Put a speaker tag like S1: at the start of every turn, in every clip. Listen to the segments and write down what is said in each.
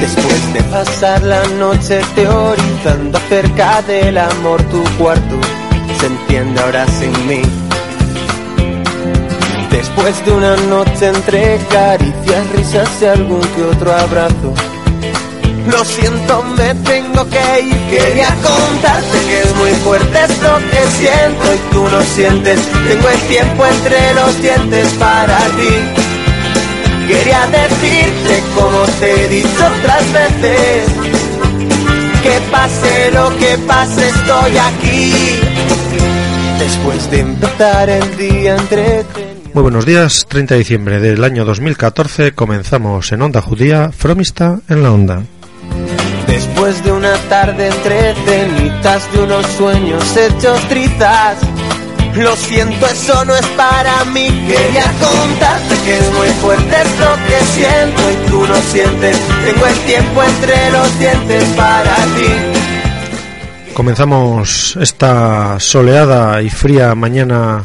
S1: Después de pasar la noche teorizando acerca del amor, tu cuarto se entiende ahora sin mí. Después de una noche entre caricias, risas y algún que otro abrazo. Lo siento, me tengo que ir. Quería contarte que es muy fuerte esto que siento y tú no sientes. Tengo el tiempo entre los dientes para ti. Quería decirte como te he dicho otras veces. Que pase lo que pase, estoy aquí. Después de empezar el día entre
S2: muy buenos días, 30 de diciembre del año 2014 comenzamos en Onda Judía, Fromista en la Onda.
S1: Después de una tarde entre cenitas de unos sueños hechos trizas, lo siento, eso no es para mí. Quería contarte que es muy fuerte lo que siento y tú no sientes. Tengo el tiempo entre los dientes para ti.
S2: Comenzamos esta soleada y fría mañana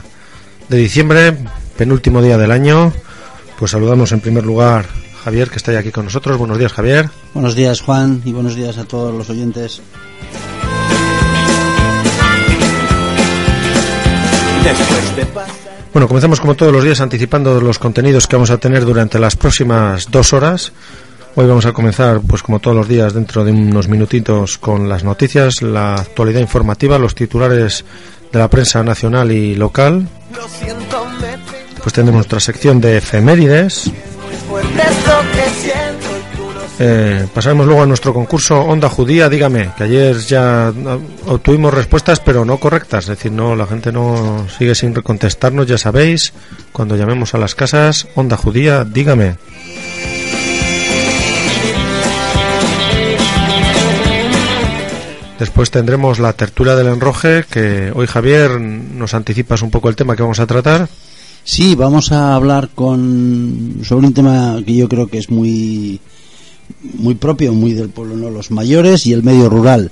S2: de diciembre penúltimo día del año. Pues saludamos en primer lugar Javier, que está aquí con nosotros. Buenos días, Javier.
S3: Buenos días, Juan, y buenos días a todos los oyentes.
S2: Bueno, comenzamos como todos los días anticipando los contenidos que vamos a tener durante las próximas dos horas. Hoy vamos a comenzar, pues como todos los días, dentro de unos minutitos con las noticias, la actualidad informativa, los titulares de la prensa nacional y local. Pues tenemos nuestra sección de efemérides. Eh, pasaremos luego a nuestro concurso Onda Judía, dígame, que ayer ya obtuvimos respuestas pero no correctas, es decir, no la gente no sigue sin contestarnos, ya sabéis, cuando llamemos a las casas, Onda Judía, dígame. Después tendremos la tertulia del enroje, que hoy Javier nos anticipas un poco el tema que vamos a tratar.
S3: Sí, vamos a hablar con sobre un tema que yo creo que es muy muy propio, muy del pueblo, ¿no? los mayores y el medio rural.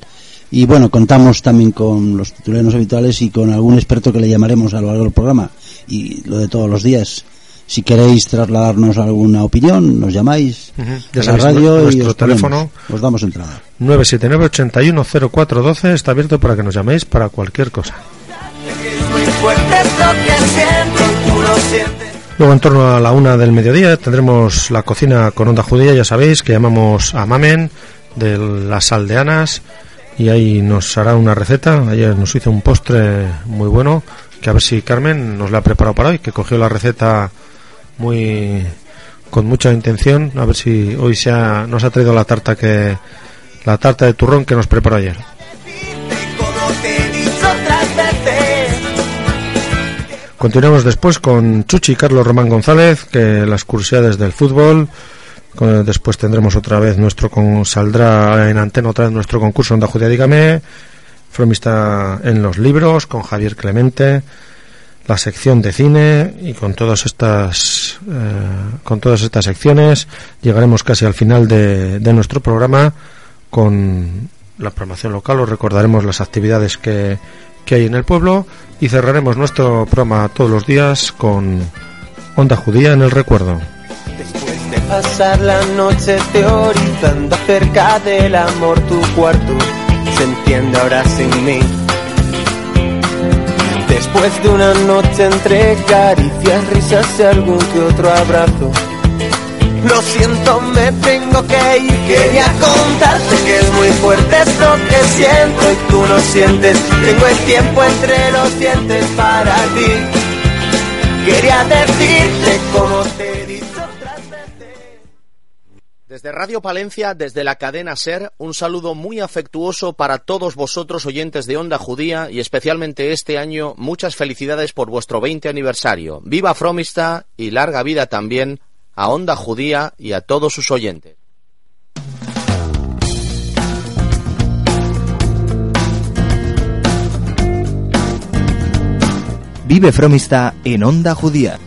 S3: Y bueno, contamos también con los titulares habituales y con algún experto que le llamaremos a lo largo del programa y lo de todos los días. Si queréis trasladarnos alguna opinión, nos llamáis
S2: a la radio nuestro y os teléfono
S3: os damos entrada.
S2: 979 81 0412 está abierto para que nos llaméis para cualquier cosa. Luego en torno a la una del mediodía tendremos la cocina con onda judía, ya sabéis, que llamamos a Mamen de las aldeanas y ahí nos hará una receta. Ayer nos hizo un postre muy bueno que a ver si Carmen nos la ha preparado para hoy, que cogió la receta muy con mucha intención, a ver si hoy se nos ha traído la tarta que la tarta de turrón que nos preparó ayer. Continuamos después con Chuchi y Carlos Román González, que las curiosidades del fútbol. Después tendremos otra vez nuestro con, saldrá en antena otra vez nuestro concurso Onda Judía Dígame, Fromista en los libros con Javier Clemente, la sección de cine y con todas estas eh, con todas estas secciones llegaremos casi al final de, de nuestro programa con la programación local. Os recordaremos las actividades que que hay en el pueblo y cerraremos nuestro programa todos los días con Onda Judía en el Recuerdo.
S1: Después de pasar la noche teorizando acerca del amor, tu cuarto se entiende ahora sin mí. Después de una noche entre caricias, risas y algún que otro abrazo lo siento, me tengo que ir. Quería contarte que es muy fuerte esto que siento y tú no sientes. Tengo el tiempo entre los dientes para ti. Quería decirte como te he dicho otras veces.
S4: Desde Radio Palencia, desde la cadena Ser, un saludo muy afectuoso para todos vosotros oyentes de Onda Judía y especialmente este año muchas felicidades por vuestro 20 aniversario. Viva Fromista y larga vida también a Onda Judía y a todos sus oyentes.
S5: Vive Fromista en Onda Judía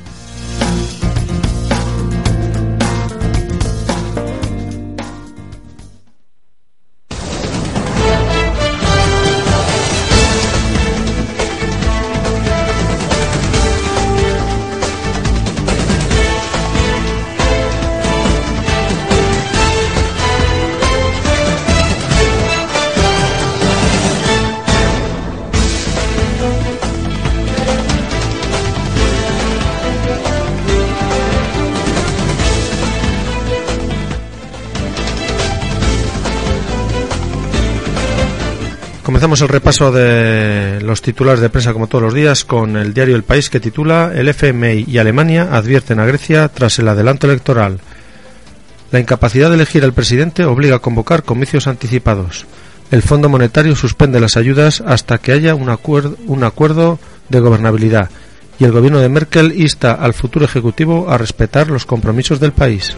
S2: Comenzamos el repaso de los titulares de prensa como todos los días con el diario El País que titula El FMI y Alemania advierten a Grecia tras el adelanto electoral. La incapacidad de elegir al presidente obliga a convocar comicios anticipados. El Fondo Monetario suspende las ayudas hasta que haya un acuerdo, un acuerdo de gobernabilidad y el gobierno de Merkel insta al futuro ejecutivo a respetar los compromisos del país.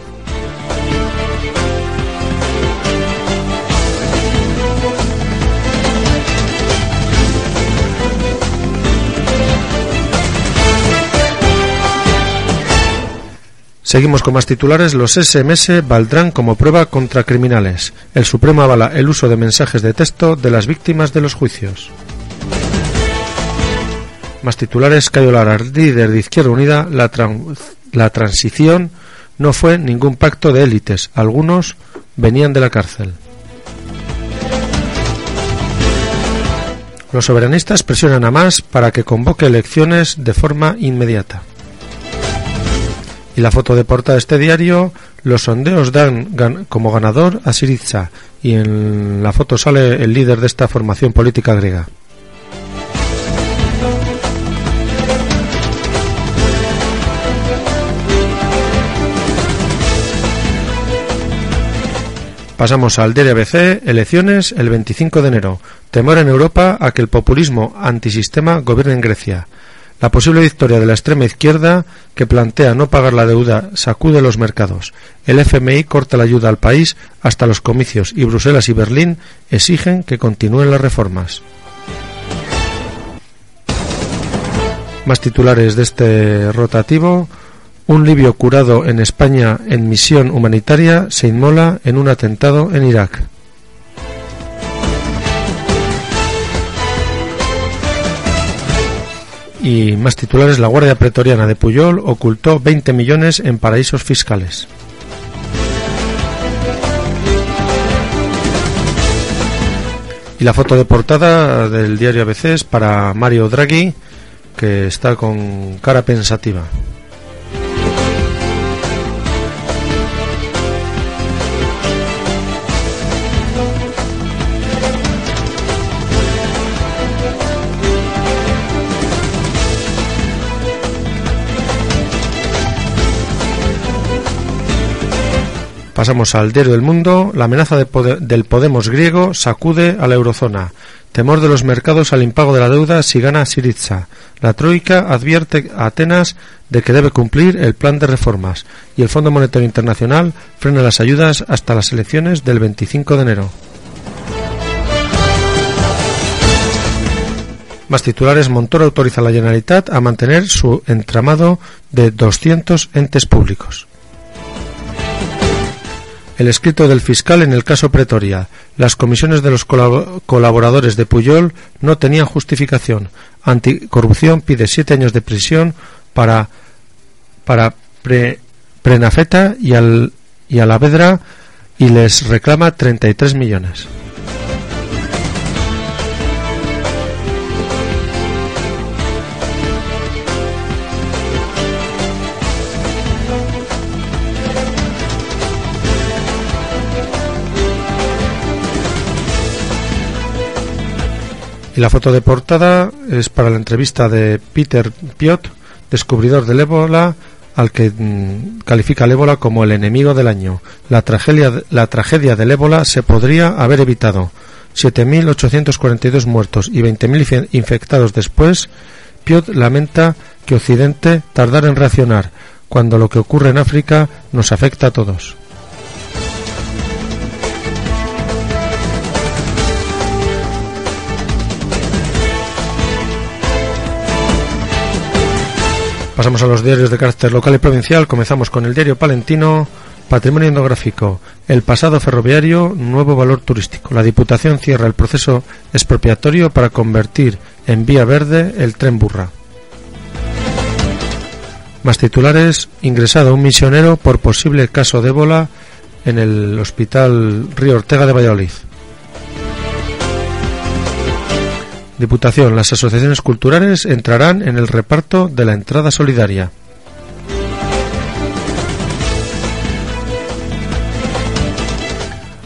S2: Seguimos con más titulares. Los SMS valdrán como prueba contra criminales. El Supremo avala el uso de mensajes de texto de las víctimas de los juicios. Más titulares. Cayo Lara, líder de Izquierda Unida. La, la transición no fue ningún pacto de élites. Algunos venían de la cárcel. Los soberanistas presionan a más para que convoque elecciones de forma inmediata. Y la foto de portada de este diario, los sondeos dan como ganador a Siriza y en la foto sale el líder de esta formación política griega. Pasamos al DRBC, elecciones el 25 de enero. Temor en Europa a que el populismo antisistema gobierne en Grecia. La posible victoria de la extrema izquierda, que plantea no pagar la deuda, sacude los mercados. El FMI corta la ayuda al país hasta los comicios y Bruselas y Berlín exigen que continúen las reformas. Más titulares de este rotativo. Un libio curado en España en misión humanitaria se inmola en un atentado en Irak. Y más titulares, la Guardia Pretoriana de Puyol ocultó 20 millones en paraísos fiscales. Y la foto de portada del diario ABC es para Mario Draghi, que está con cara pensativa. Pasamos al diario del mundo. La amenaza del Podemos griego sacude a la eurozona. Temor de los mercados al impago de la deuda si gana Siriza. La Troika advierte a Atenas de que debe cumplir el plan de reformas y el Fondo Monetario Internacional frena las ayudas hasta las elecciones del 25 de enero. Más titulares, Montoro autoriza a la Generalitat a mantener su entramado de 200 entes públicos. El escrito del fiscal en el caso Pretoria. Las comisiones de los colaboradores de Puyol no tenían justificación. Anticorrupción pide siete años de prisión para, para Prenafeta y, al, y a la Vedra y les reclama 33 millones. Y la foto de portada es para la entrevista de Peter Piot, descubridor del ébola, al que mm, califica el ébola como el enemigo del año. La tragedia, la tragedia del ébola se podría haber evitado. 7.842 muertos y 20.000 infectados después, Piot lamenta que Occidente tardara en reaccionar, cuando lo que ocurre en África nos afecta a todos. Pasamos a los diarios de carácter local y provincial. Comenzamos con el diario palentino, Patrimonio Etnográfico. El pasado ferroviario, nuevo valor turístico. La Diputación cierra el proceso expropiatorio para convertir en vía verde el tren burra. Más titulares, ingresado un misionero por posible caso de ébola en el Hospital Río Ortega de Valladolid. Diputación, las asociaciones culturales entrarán en el reparto de la entrada solidaria.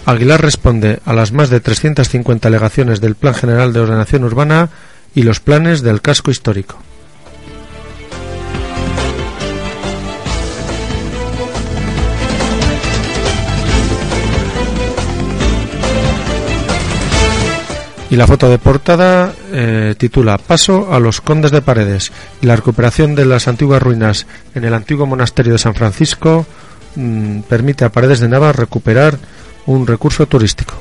S2: Aguilar responde a las más de 350 alegaciones del Plan General de Ordenación Urbana y los planes del casco histórico. Y la foto de portada eh, titula Paso a los condes de Paredes y la recuperación de las antiguas ruinas en el antiguo monasterio de San Francisco mm, permite a Paredes de Nava recuperar un recurso turístico.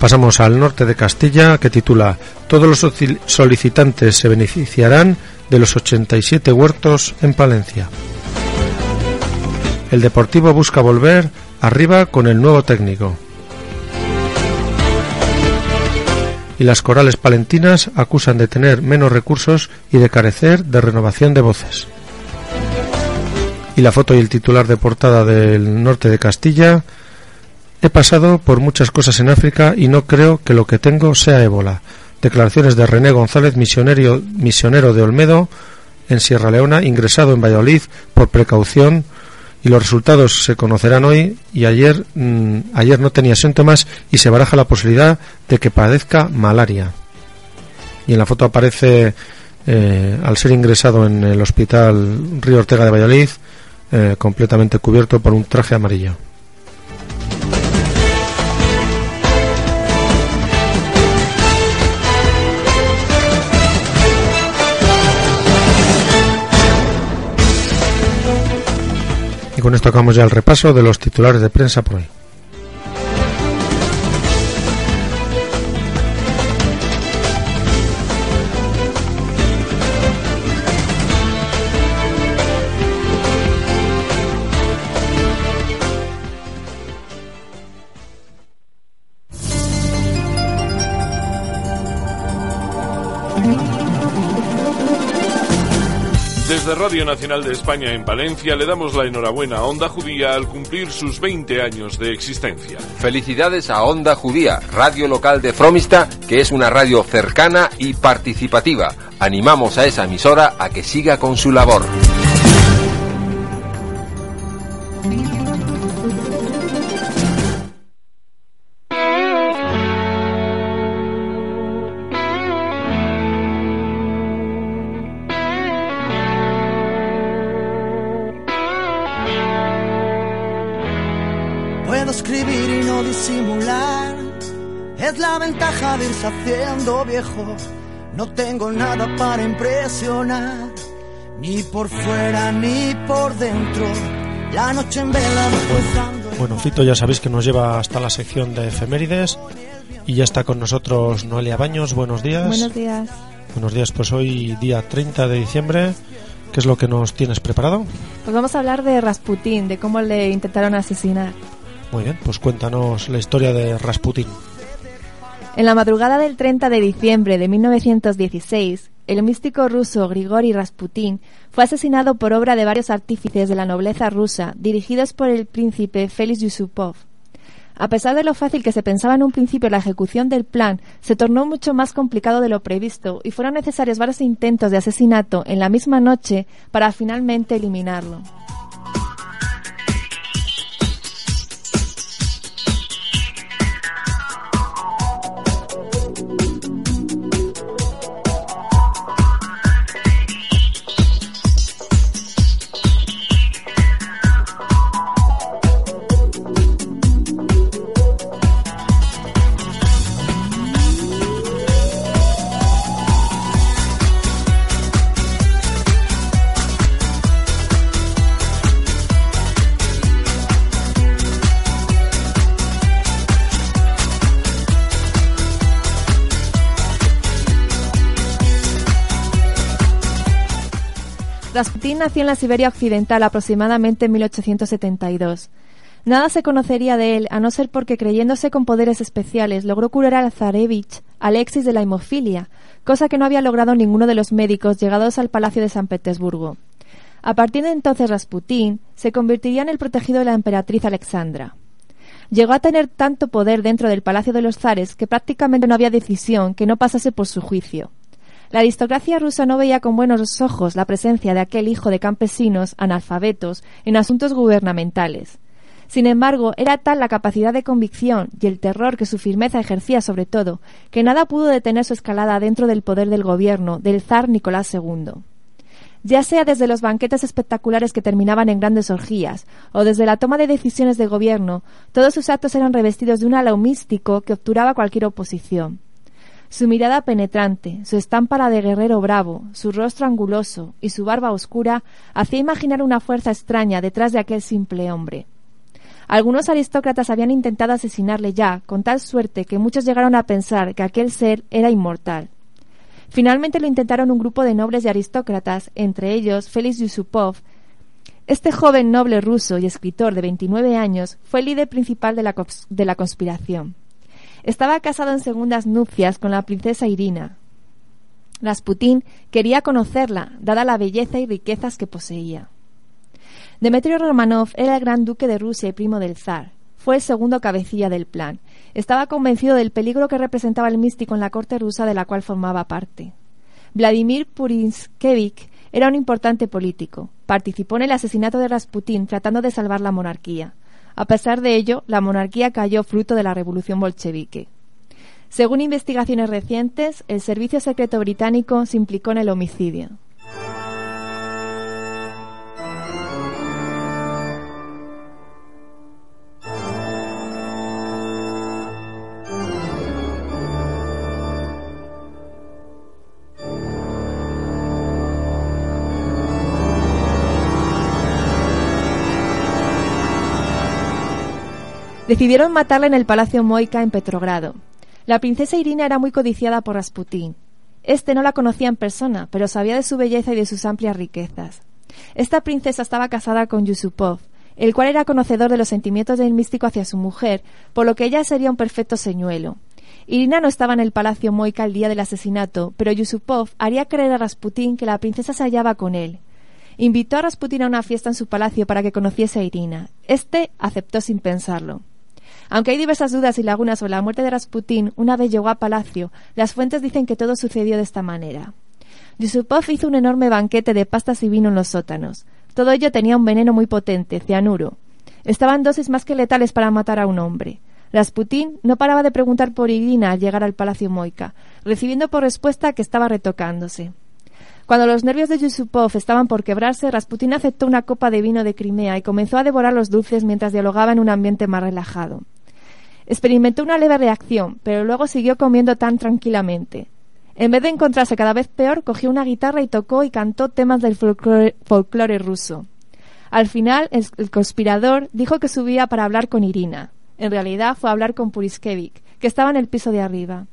S2: Pasamos al norte de Castilla, que titula Todos los solicitantes se beneficiarán de los 87 huertos en Palencia. El Deportivo busca volver arriba con el nuevo técnico. Y las corales palentinas acusan de tener menos recursos y de carecer de renovación de voces. Y la foto y el titular de portada del norte de Castilla. He pasado por muchas cosas en África y no creo que lo que tengo sea ébola. Declaraciones de René González, misionero, misionero de Olmedo, en Sierra Leona, ingresado en Valladolid por precaución y los resultados se conocerán hoy y ayer, mm, ayer no tenía síntomas y se baraja la posibilidad de que padezca malaria. Y en la foto aparece, eh, al ser ingresado en el hospital Río Ortega de Valladolid, eh, completamente cubierto por un traje amarillo. Y con esto acabamos ya el repaso de los titulares de prensa por hoy.
S6: Radio Nacional de España en Palencia le damos la enhorabuena a Onda Judía al cumplir sus 20 años de existencia.
S7: Felicidades a Onda Judía, radio local de Fromista, que es una radio cercana y participativa. Animamos a esa emisora a que siga con su labor.
S8: Ventaja de irse haciendo viejo. No tengo nada para impresionar, ni por fuera ni por dentro. La noche en vela
S2: Bueno, Fito ya sabéis que nos lleva hasta la sección de efemérides y ya está con nosotros Noelia Baños. Buenos días.
S9: Buenos días.
S2: Buenos días, pues hoy día 30 de diciembre. ¿Qué es lo que nos tienes preparado?
S9: Pues vamos a hablar de Rasputín, de cómo le intentaron asesinar.
S2: Muy bien, pues cuéntanos la historia de Rasputín.
S9: En la madrugada del 30 de diciembre de 1916, el místico ruso Grigori Rasputin fue asesinado por obra de varios artífices de la nobleza rusa, dirigidos por el príncipe Félix Yusupov. A pesar de lo fácil que se pensaba en un principio la ejecución del plan, se tornó mucho más complicado de lo previsto y fueron necesarios varios intentos de asesinato en la misma noche para finalmente eliminarlo. Nació en la Siberia Occidental aproximadamente en 1872. Nada se conocería de él, a no ser porque creyéndose con poderes especiales logró curar al zarevich Alexis de la hemofilia, cosa que no había logrado ninguno de los médicos llegados al Palacio de San Petersburgo. A partir de entonces Rasputín se convertiría en el protegido de la emperatriz Alexandra. Llegó a tener tanto poder dentro del Palacio de los Zares que prácticamente no había decisión que no pasase por su juicio. La aristocracia rusa no veía con buenos ojos la presencia de aquel hijo de campesinos analfabetos en asuntos gubernamentales. Sin embargo, era tal la capacidad de convicción y el terror que su firmeza ejercía sobre todo, que nada pudo detener su escalada dentro del poder del gobierno del zar Nicolás II. Ya sea desde los banquetes espectaculares que terminaban en grandes orgías, o desde la toma de decisiones de gobierno, todos sus actos eran revestidos de un halo místico que obturaba cualquier oposición. Su mirada penetrante, su estampa la de guerrero bravo, su rostro anguloso y su barba oscura hacía imaginar una fuerza extraña detrás de aquel simple hombre. Algunos aristócratas habían intentado asesinarle ya, con tal suerte que muchos llegaron a pensar que aquel ser era inmortal. Finalmente lo intentaron un grupo de nobles y aristócratas, entre ellos Félix Yusupov. Este joven noble ruso y escritor de 29 años fue el líder principal de la, de la conspiración. Estaba casado en segundas nupcias con la princesa Irina. Rasputín quería conocerla, dada la belleza y riquezas que poseía. Demetrio Romanov era el gran duque de Rusia y primo del zar. Fue el segundo cabecilla del plan. Estaba convencido del peligro que representaba el místico en la corte rusa de la cual formaba parte. Vladimir Purinskevich era un importante político. Participó en el asesinato de Rasputín tratando de salvar la monarquía. A pesar de ello, la monarquía cayó fruto de la revolución bolchevique. Según investigaciones recientes, el Servicio Secreto Británico se implicó en el homicidio. Decidieron matarla en el Palacio Moika en Petrogrado. La princesa Irina era muy codiciada por Rasputín. Este no la conocía en persona, pero sabía de su belleza y de sus amplias riquezas. Esta princesa estaba casada con Yusupov, el cual era conocedor de los sentimientos del místico hacia su mujer, por lo que ella sería un perfecto señuelo. Irina no estaba en el palacio Moika el día del asesinato, pero Yusupov haría creer a Rasputín que la princesa se hallaba con él. Invitó a Rasputín a una fiesta en su palacio para que conociese a Irina. Este aceptó sin pensarlo. Aunque hay diversas dudas y lagunas sobre la muerte de Rasputín una vez llegó a palacio, las fuentes dicen que todo sucedió de esta manera. Yusupov hizo un enorme banquete de pastas y vino en los sótanos. Todo ello tenía un veneno muy potente, cianuro. Estaban dosis más que letales para matar a un hombre. Rasputín no paraba de preguntar por Irina al llegar al palacio Moika, recibiendo por respuesta que estaba retocándose. Cuando los nervios de Yusupov estaban por quebrarse, Rasputín aceptó una copa de vino de Crimea y comenzó a devorar los dulces mientras dialogaba en un ambiente más relajado. Experimentó una leve reacción, pero luego siguió comiendo tan tranquilamente. En vez de encontrarse cada vez peor, cogió una guitarra y tocó y cantó temas del folclore, ruso. Al final, el, conspirador dijo que subía para hablar con Irina. En realidad fue a hablar con Puriskevich, que estaba en el piso de arriba.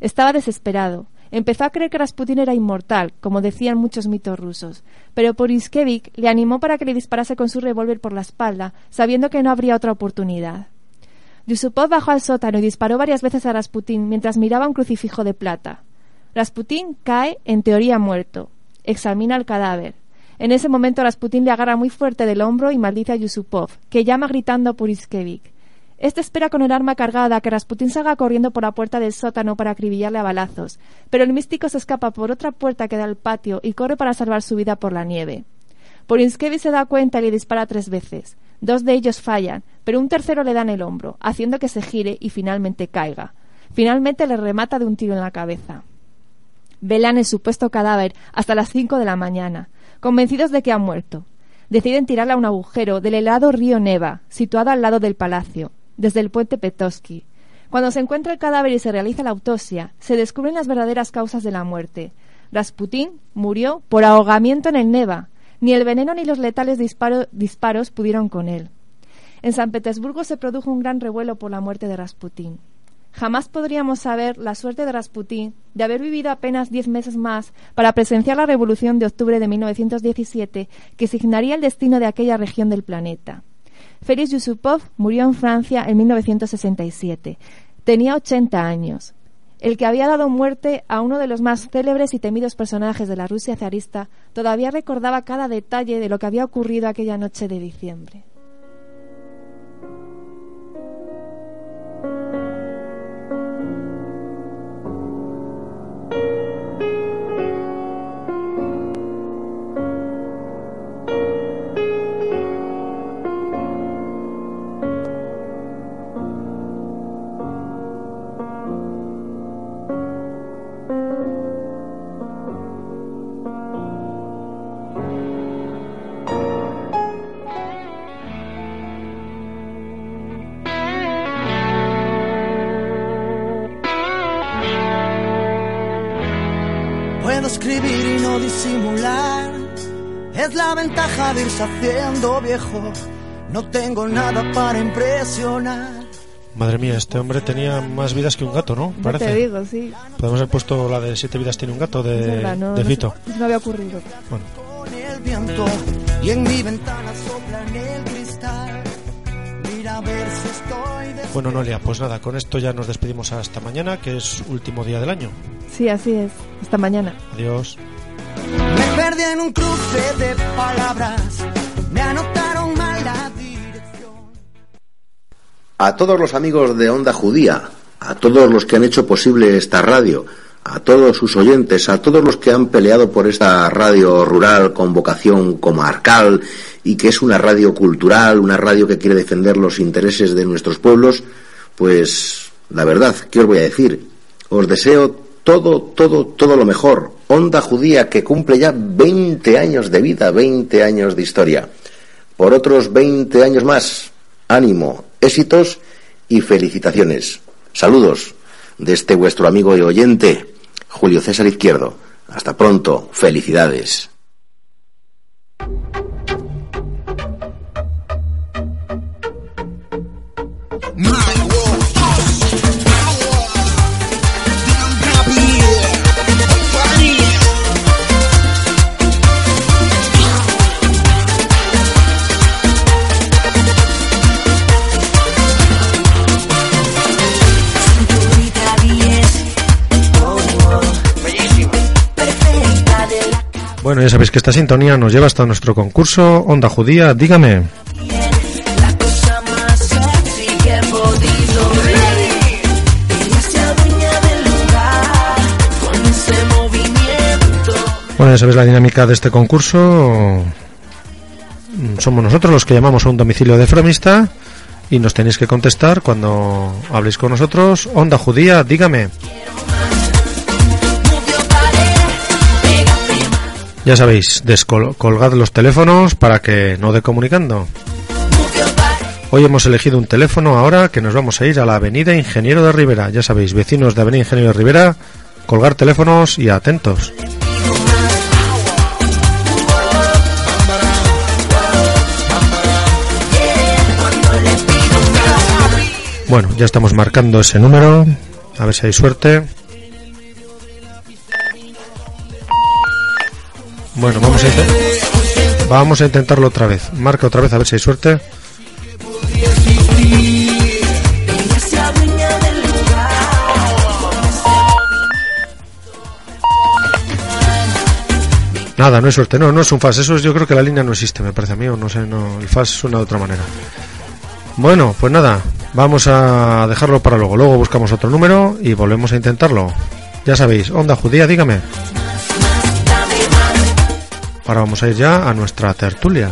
S9: Estaba desesperado. Empezó a creer que Rasputin era inmortal, como decían muchos mitos rusos, pero Puriskevich le animó para que le disparase con su revólver por la espalda, sabiendo que no habría otra oportunidad. Yusupov bajó al sótano y disparó varias veces a Rasputín mientras miraba un crucifijo de plata. Rasputín cae, en teoría muerto. Examina el cadáver. En ese momento Rasputín le agarra muy fuerte del hombro y maldice a Yusupov, que llama gritando a Puriskevich. Este espera con el arma cargada que Rasputín salga corriendo por la puerta del sótano para acribillarle a balazos, pero el místico se escapa por otra puerta que da al patio y corre para salvar su vida por la nieve. Puriskevich se da cuenta y le dispara tres veces. Dos de ellos fallan, pero un tercero le da en el hombro, haciendo que se gire y finalmente caiga. Finalmente le remata de un tiro en la cabeza. Velan el supuesto cadáver hasta las cinco de la mañana, convencidos de que ha muerto. Deciden tirarle a un agujero del helado río Neva, situado al lado del palacio, desde el puente Petoski. Cuando se encuentra el cadáver y se realiza la autopsia, se descubren las verdaderas causas de la muerte. Rasputín murió por ahogamiento en el Neva, ni el veneno ni los letales disparos pudieron con él. En San Petersburgo se produjo un gran revuelo por la muerte de Rasputín. Jamás podríamos saber la suerte de Rasputín de haber vivido apenas diez meses más para presenciar la revolución de octubre de 1917 que signaría el destino de aquella región del planeta. Félix Yusupov murió en Francia en 1967. Tenía 80 años el que había dado muerte a uno de los más célebres y temidos personajes de la Rusia zarista, todavía recordaba cada detalle de lo que había ocurrido aquella noche de diciembre.
S8: Es la ventaja de irse haciendo viejo. No tengo nada para impresionar.
S2: Madre mía, este hombre tenía más vidas que un gato, ¿no?
S9: Ya
S2: Parece.
S9: te digo, sí.
S2: Podemos haber puesto la de siete vidas tiene un gato de,
S9: Es verdad, no,
S2: de
S9: no
S2: Fito.
S9: se- no me había ocurrido.
S2: Bueno,
S8: Con el viento y en mi ventana sopla en el cristal. Mira a ver si estoy
S2: bueno, Noelia, pues nada, con esto ya nos despedimos hasta mañana, que es último día del año.
S9: Sí, así es. Hasta mañana.
S2: Adiós.
S10: A todos los amigos de Onda Judía, a todos los que han hecho posible esta radio, a todos sus oyentes, a todos los que han peleado por esta radio rural con vocación comarcal y que es una radio cultural, una radio que quiere defender los intereses de nuestros pueblos, pues la verdad, ¿qué os voy a decir? Os deseo todo, todo, todo lo mejor. Onda Judía que cumple ya 20 años de vida, 20 años de historia. Por otros 20 años más, ánimo, éxitos y felicitaciones. Saludos de este vuestro amigo y oyente, Julio César Izquierdo. Hasta pronto, felicidades.
S2: Bueno, ya sabéis que esta sintonía nos lleva hasta nuestro concurso Onda Judía, dígame. Bueno, ya sabéis la dinámica de este concurso. Mm, Somos nosotros los que llamamos a un domicilio de Fromista y nos tenéis que contestar cuando habléis con nosotros. Onda Judía, dígame. Ya sabéis, descolgad los teléfonos para que no de comunicando. Hoy hemos elegido un teléfono ahora que nos vamos a ir a la Avenida Ingeniero de Rivera. Ya sabéis, vecinos de Avenida Ingeniero de Rivera, colgar teléfonos y atentos. Bueno, ya estamos marcando ese número. A ver si hay suerte. Bueno, vamos a, vamos a intentarlo otra vez. Marca otra vez a ver si hay suerte. Nada, no hay suerte. No, no es un fast. Eso es, yo creo que la línea no existe, me parece a mí. O no sé, no, el fast suena de otra manera. Bueno, pues nada. Vamos a dejarlo para luego. Luego buscamos otro número y volvemos a intentarlo. Ya sabéis, Onda Judía, dígame. Ahora vamos a ir ya a nuestra tertulia.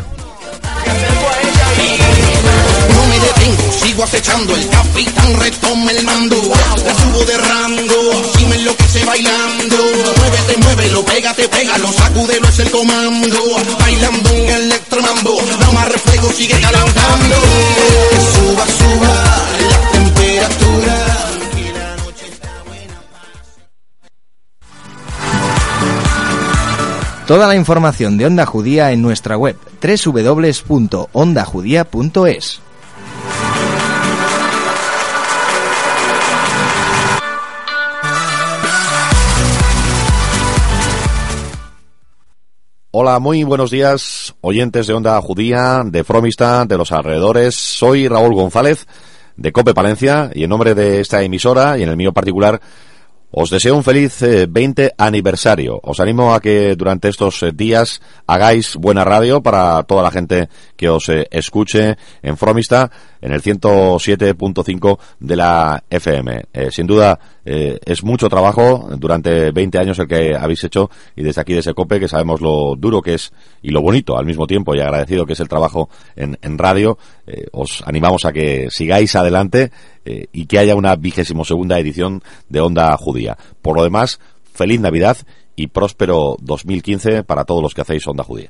S11: No me detengo, sigo acechando, el capitán retoma el mando, la subo de rango, si me enloquece bailando, muévete, muévelo, pégate, pégalo, sacúdelo, es el comando, bailando un electromambo, más reflejo, sigue calentando,
S5: Toda la información de Onda Judía en nuestra web www.ondajudía.es.
S12: Hola, muy buenos días, oyentes de Onda Judía, de Fromista, de los alrededores. Soy Raúl González, de Cope Palencia, y en nombre de esta emisora y en el mío particular, os deseo un feliz eh, 20 aniversario. Os animo a que durante estos eh, días hagáis buena radio para toda la gente que os eh, escuche en Fromista en el 107.5 de la FM. Eh, sin duda eh, es mucho trabajo durante 20 años el que habéis hecho y desde aquí desde COPE que sabemos lo duro que es y lo bonito al mismo tiempo y agradecido que es el trabajo en, en radio, os animamos a que sigáis adelante y que haya una vigésimo segunda edición de Onda Judía. Por lo demás, feliz Navidad y próspero 2015 para todos los que hacéis Onda Judía.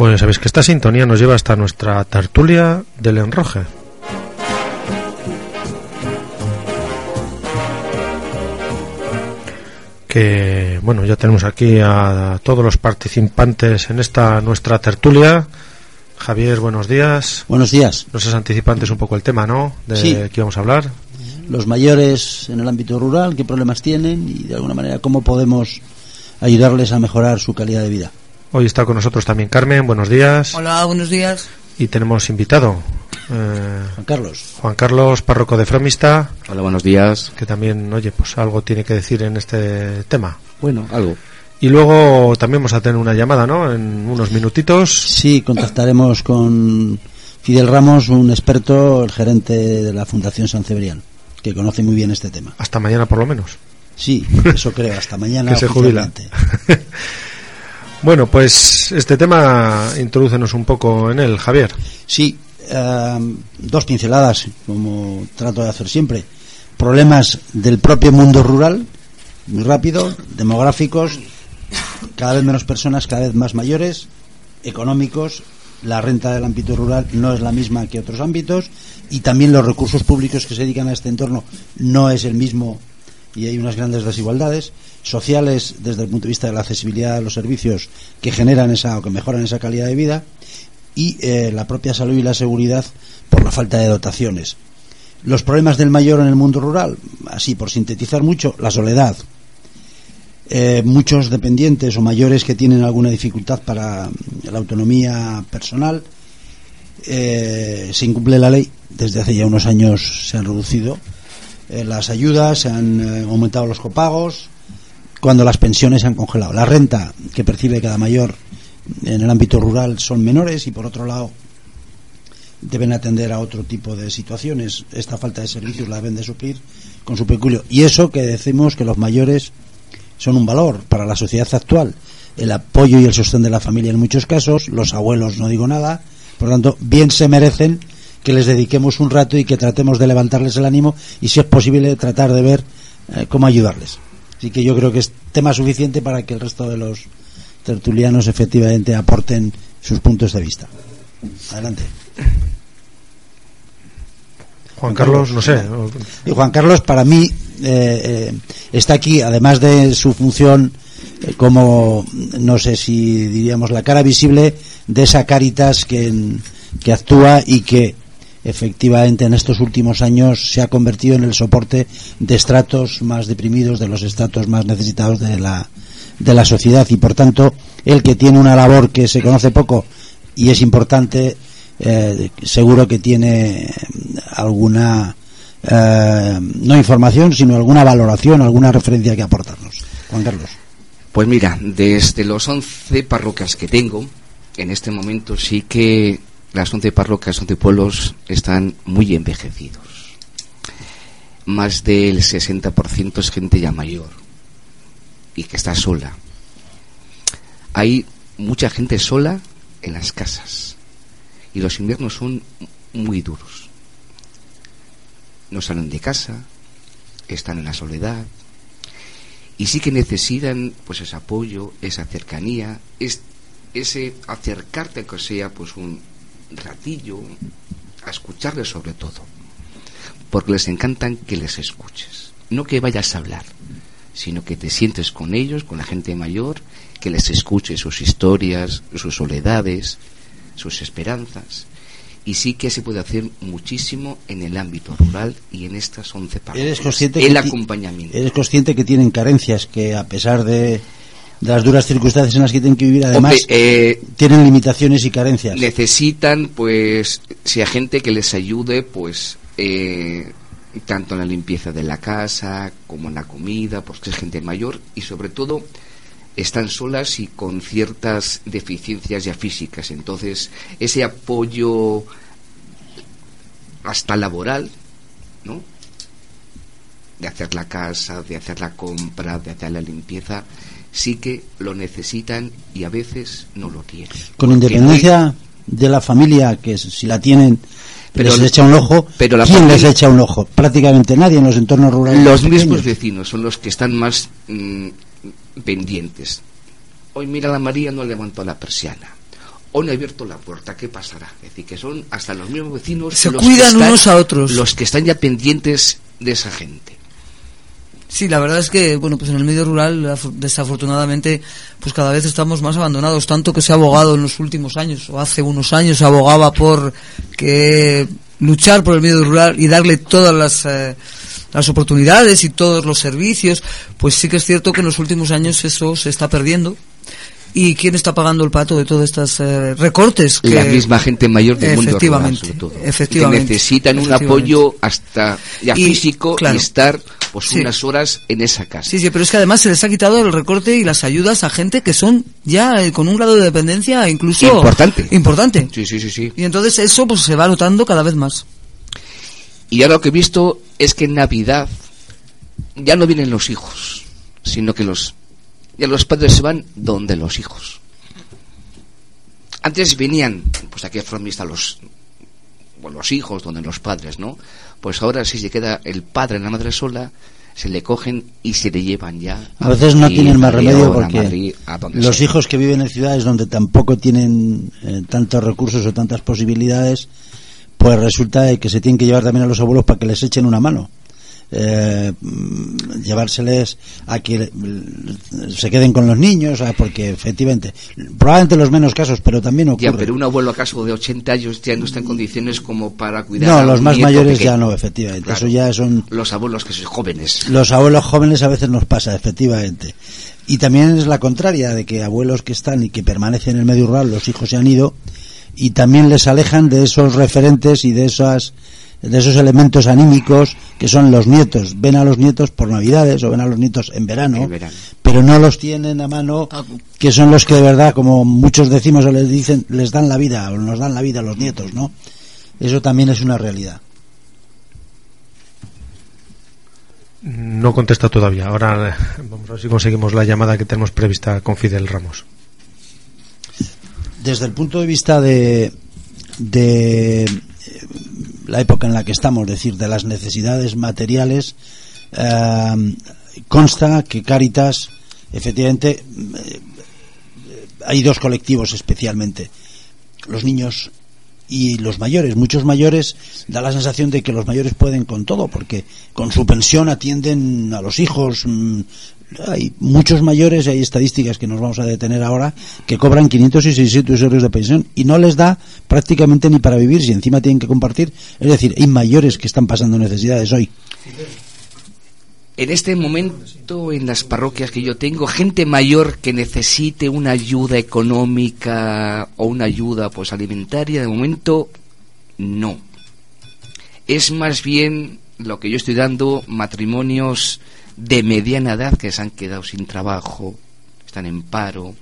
S2: Sabéis que esta sintonía nos lleva hasta nuestra tertulia del enroje. Que bueno, ya tenemos aquí a todos los participantes en esta nuestra tertulia. Javier, buenos días.
S3: Buenos días.
S2: Nos es anticipantes un poco el tema, ¿no? De
S3: Sí.
S2: que íbamos a hablar.
S3: Los mayores en el ámbito rural, qué problemas tienen y de alguna manera cómo podemos ayudarles a mejorar su calidad de vida.
S2: Hoy está con nosotros también Carmen, buenos días.
S13: Hola, buenos días.
S2: Y tenemos invitado. eh,
S3: Juan Carlos.
S2: Juan Carlos, párroco de Fromista.
S14: Hola, buenos días.
S2: Que también, oye, pues algo tiene que decir en este tema.
S14: Bueno, algo.
S2: Y luego también vamos a tener una llamada, ¿no? En unos minutitos.
S3: Sí, contactaremos con Fidel Ramos, un experto, el gerente de la Fundación San Cebrián, que conoce muy bien este tema.
S2: Hasta mañana por lo menos.
S3: Sí, eso creo, hasta mañana.
S2: que se jubila. bueno, pues este tema, introdúcenos un poco en él, Javier.
S3: Sí, eh, dos pinceladas, como trato de hacer siempre. Problemas del propio mundo rural, muy rápido, demográficos, cada vez menos personas, cada vez más mayores, económicos, la renta del ámbito rural no es la misma que otros ámbitos y también los recursos públicos que se dedican a este entorno no es el mismo y hay unas grandes desigualdades sociales desde el punto de vista de la accesibilidad de los servicios que generan esa o que mejoran esa calidad de vida y eh, la propia salud y la seguridad por la falta de dotaciones. Los problemas del mayor en el mundo rural, así por sintetizar mucho, la soledad. Eh, muchos dependientes o mayores que tienen alguna dificultad para mm, la autonomía personal. Eh, se incumple la ley. Desde hace ya unos años se han reducido eh, las ayudas, se han eh, aumentado los copagos, cuando las pensiones se han congelado. La renta que percibe cada mayor en el ámbito rural son menores y por otro lado deben atender a otro tipo de situaciones. Esta falta de servicios la deben de suplir con su peculio. Y eso que decimos que los mayores son un valor para la sociedad actual. El apoyo y el sostén de la familia en muchos casos, los abuelos no digo nada, por lo tanto, bien se merecen que les dediquemos un rato y que tratemos de levantarles el ánimo y si es posible tratar de ver eh, cómo ayudarles. Así que yo creo que es tema suficiente para que el resto de los tertulianos efectivamente aporten sus puntos de vista. Adelante.
S2: Juan Carlos, no sé.
S3: Y Juan Carlos, para mí, eh, eh, está aquí, además de su función eh, como, no sé si diríamos, la cara visible de esa Caritas que, que actúa y que efectivamente en estos últimos años se ha convertido en el soporte de estratos más deprimidos, de los estratos más necesitados de la, de la sociedad. Y por tanto el que tiene una labor que se conoce poco y es importante eh, seguro que tiene alguna eh, no información sino alguna valoración alguna referencia que aportarnos. Juan Carlos.
S14: Pues mira, desde los 11 parroquias que tengo, en este momento sí que las 11 parroquias, 11 pueblos están muy envejecidos. Más del 60% es gente ya mayor y que está sola. Hay mucha gente sola en las casas y los inviernos son muy duros. No salen de casa, están en la soledad y sí que necesitan pues ese apoyo, esa cercanía, es, ese acercarte que sea pues un ratillo a escucharles sobre todo, porque les encantan que les escuches, no que vayas a hablar, sino que te sientes con ellos, con la gente mayor, que les escuches sus historias, sus soledades, sus esperanzas. Y sí que se puede hacer muchísimo en el ámbito rural y en estas 11 parroquias.
S3: ¿Eres consciente
S14: el
S3: que
S14: acompañamiento.
S3: eres consciente que tienen carencias que a pesar de, de las duras circunstancias en las que tienen que vivir además
S14: Hombre, eh,
S3: tienen limitaciones y carencias.
S14: Necesitan pues si hay gente que les ayude pues eh, tanto en la limpieza de la casa como en la comida porque es gente mayor y sobre todo están solas y con ciertas deficiencias ya físicas. Entonces ese apoyo hasta laboral no de hacer la casa de hacer la compra de hacer la limpieza sí que lo necesitan y a veces no lo tienen
S3: con independencia de la familia que si la tienen
S14: Pero
S3: les echa un ojo
S14: pero la
S3: ¿quién les echa un ojo? prácticamente nadie en los entornos rurales
S14: Los
S3: pequeños.
S14: mismos vecinos son los que están más mm, pendientes. Hoy mira la María no levantó la persiana. hoy no he abierto la puerta, ¿qué pasará? Es decir, que son hasta los mismos vecinos
S13: Se
S14: los
S13: cuidan
S14: que están-
S13: unos a otros.
S14: Los que están ya pendientes de esa gente.
S13: Sí, la verdad es que, bueno, pues en el medio rural, af- desafortunadamente, pues cada vez estamos más abandonados, tanto que se ha abogado en los últimos años, o hace unos años se abogaba por que luchar por el medio rural y darle todas las, eh, las oportunidades y todos los servicios, pues sí que es cierto que en los últimos años eso se está perdiendo. ¿Y quién está pagando el pato de todos estos eh, recortes? Que,
S14: la misma gente mayor del mundo rural,
S13: Efectivamente,
S14: sobre todo.
S13: efectivamente,
S14: que necesitan un apoyo hasta ya
S13: Y,
S14: físico
S13: claro.
S14: y estar pues
S13: Sí.
S14: unas horas en esa casa.
S13: Sí, sí, pero es que además se les ha quitado el recorte y las ayudas a gente que son ya eh, con un grado de dependencia incluso
S14: Importante.
S13: importante.
S14: Sí, sí, sí, sí.
S13: Y entonces eso pues se va notando cada vez más.
S14: Y ahora lo que he visto es que en Navidad ya no vienen los hijos, sino que los ya los padres se van donde los hijos. Antes venían, pues aquí a Fromista los bueno, los hijos donde los padres, ¿no? Pues ahora si se queda el padre y la madre sola, se le cogen y se le llevan ya.
S3: A veces no tienen más remedio porque
S14: Madrid,
S3: los
S14: sea.
S3: hijos que viven en ciudades donde tampoco tienen eh, tantos recursos o tantas posibilidades, pues resulta que se tienen que llevar también a los abuelos para que les echen una mano. Eh, llevárseles a que se queden con los niños, ah, porque efectivamente, probablemente los menos casos, pero también ocurre.
S14: Ya, pero un abuelo acaso de 80 años ya no está en condiciones como para cuidar
S3: no,
S14: a
S3: los más mayores
S14: pequeño.
S3: ya no, efectivamente.
S14: Claro.
S3: Eso ya son
S14: Los abuelos que son jóvenes.
S3: Los abuelos jóvenes a veces nos pasa, efectivamente. Y también es la contraria, de que abuelos que están y que permanecen en el medio rural, los hijos se han ido, y también les alejan de esos referentes y de esas de esos elementos anímicos que son los nietos. Ven a los nietos por Navidades o ven a los nietos en verano, pero no los tienen a mano, que son los que de verdad, como muchos decimos o les dicen, les dan la vida, o nos dan la vida a los nietos, ¿no? Eso también es una realidad.
S2: No contesta todavía. Ahora eh, vamos a ver si conseguimos la llamada que tenemos prevista con Fidel Ramos.
S3: desde el punto de vista de, de la época en la que estamos, es decir, de las necesidades materiales, eh, consta que Cáritas, efectivamente, eh, hay dos colectivos especialmente, los niños y los mayores. Muchos mayores da la sensación de que los mayores pueden con todo, porque con su pensión atienden a los hijos. Hay muchos mayores, hay estadísticas que nos vamos a detener ahora, que cobran 500 y 600 euros de pensión y no les da prácticamente ni para vivir, si encima tienen que compartir. Es decir, hay mayores que están pasando necesidades hoy.
S14: En este momento, en las parroquias que yo tengo, gente mayor que necesite una ayuda económica o una ayuda pues alimentaria, de momento no. Es más bien lo que yo estoy dando matrimonios de mediana edad que se han quedado sin trabajo, están en paro,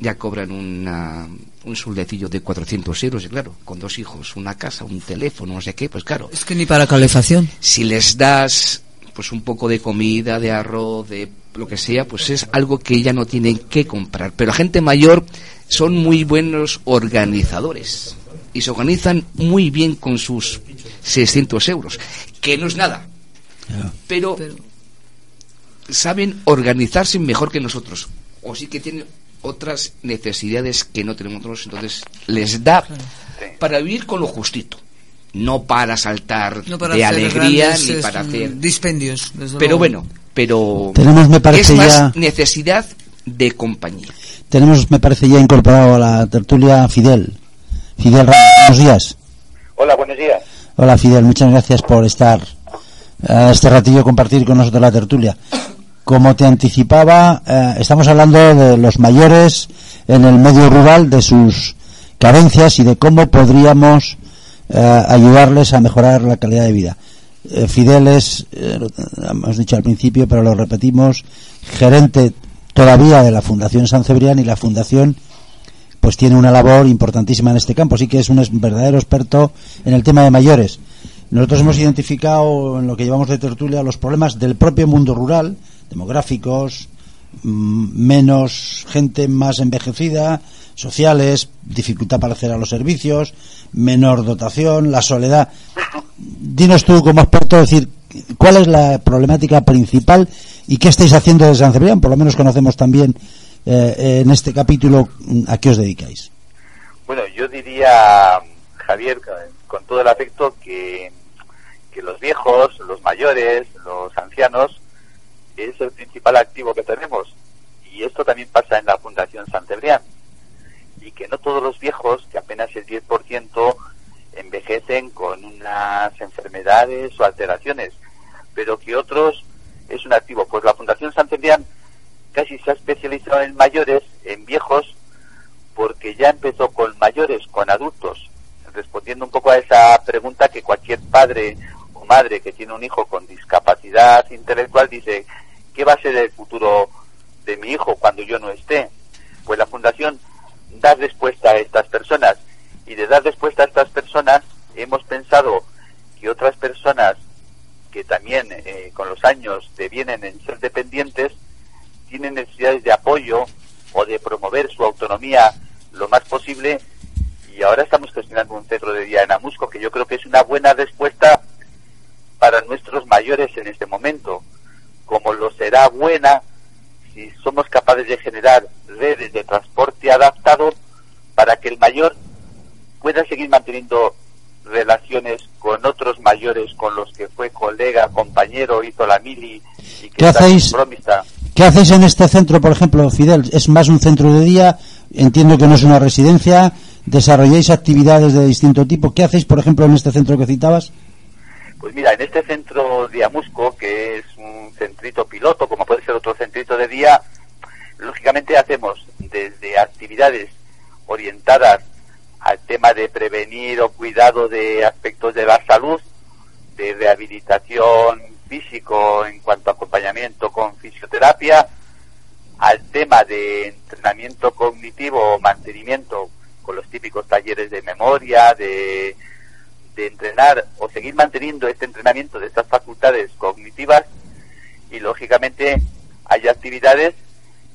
S14: ya cobran una, un sueldecillo de 400 euros, y claro, con dos hijos, una casa, un teléfono, no sé qué, pues claro,
S13: Es que ni para calefacción.
S14: si les das pues un poco de comida, de arroz, de lo que sea, pues es algo que ya no tienen que comprar. Pero la gente mayor son muy buenos organizadores y se organizan muy bien con sus 600 euros, que no es nada, pero saben organizarse mejor que nosotros, o sí que tienen otras necesidades que no tenemos nosotros, entonces les da para vivir con lo justito, no para saltar
S13: No para
S14: de alegría
S13: grandes,
S14: ni para hacer
S13: dispendios. desde
S14: pero
S13: luego.
S14: bueno, pero
S3: Tenemos, me parece,
S14: es más
S3: ya-
S14: necesidad de compañía.
S3: Tenemos, me parece, ya incorporado a la tertulia Fidel. Fidel Ramos, buenos días.
S15: Hola, buenos días.
S3: Hola Fidel, muchas gracias por estar eh, este ratillo compartir con nosotros la tertulia. Como te anticipaba, eh, estamos hablando de los mayores en el medio rural, de sus carencias y de cómo podríamos eh, ayudarles a mejorar la calidad de vida. Eh, Fidel es, eh, hemos dicho al principio, pero lo repetimos, gerente todavía de la Fundación San Cebrián y la Fundación pues tiene una labor importantísima en este campo. Sí que es un verdadero experto en el tema de mayores. Nosotros hemos identificado en lo que llevamos de tertulia los problemas del propio mundo rural, demográficos, mm, menos gente más envejecida, sociales, dificultad para acceder a los servicios, menor dotación, la soledad. Dinos tú como experto, decir, ¿cuál es la problemática principal y qué estáis haciendo desde San Cebrián? Por lo menos conocemos también eh, en este capítulo mm, a qué os dedicáis.
S15: Bueno, yo diría, Javier, con todo el afecto, que, que los viejos, los mayores, los ancianos, es el principal activo que tenemos. Y esto también pasa en la Fundación San Cebrián. Y que no todos los viejos, que apenas el 10%, envejecen con unas enfermedades o alteraciones, pero que otros es un activo. Pues la Fundación San Cebrián casi se ha especializado en mayores, en viejos, porque ya empezó con mayores, con adultos, respondiendo un poco a esa pregunta que cualquier padre o madre que tiene un hijo con discapacidad intelectual dice, ¿qué va a ser el futuro de mi hijo cuando yo no esté? Pues la Fundación da respuesta a estas personas. Y de dar respuesta a estas personas hemos pensado que otras personas que también eh, con los años devienen en ser dependientes tienen necesidades de apoyo o de promover su autonomía lo más posible. Y ahora estamos gestionando un centro de día en Amusco que yo creo que es una buena respuesta para nuestros mayores en este momento, como lo será buena si somos capaces de generar redes de transporte adaptado para que el mayor pueda seguir manteniendo relaciones con otros mayores con los que fue colega, compañero, hizo la mili y que
S3: ¿Qué
S15: está
S3: hacéis?
S15: bromista.
S3: ¿Qué hacéis en este centro, por ejemplo, Fidel? ¿Es más un centro de día? Entiendo que no es una residencia. ¿Desarrolláis actividades de distinto tipo? ¿Qué hacéis, por ejemplo, en este centro que citabas?
S15: Pues mira, en este centro de Amusco, que es un centrito piloto, como puede ser otro centrito de día, lógicamente hacemos desde actividades orientadas al tema de prevenir o cuidado de aspectos de la salud, de rehabilitación físico en cuanto a acompañamiento con fisioterapia, al tema de entrenamiento cognitivo o mantenimiento con los típicos talleres de memoria, de, de entrenar o seguir manteniendo este entrenamiento de estas facultades cognitivas y lógicamente hay actividades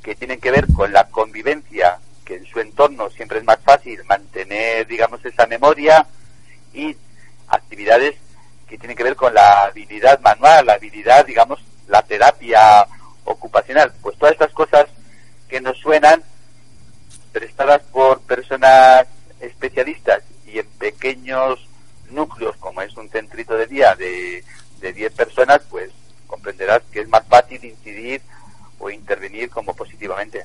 S15: que tienen que ver con la convivencia, que en su entorno siempre es más fácil mantener, digamos, esa memoria y actividades que tienen que ver con la habilidad manual, la habilidad, digamos, la terapia ocupacional. Pues todas estas cosas que nos suenan prestadas por personas especialistas y en pequeños núcleos, como es un centrito de día de, de 10 personas, pues comprenderás que es más fácil incidir o intervenir como positivamente.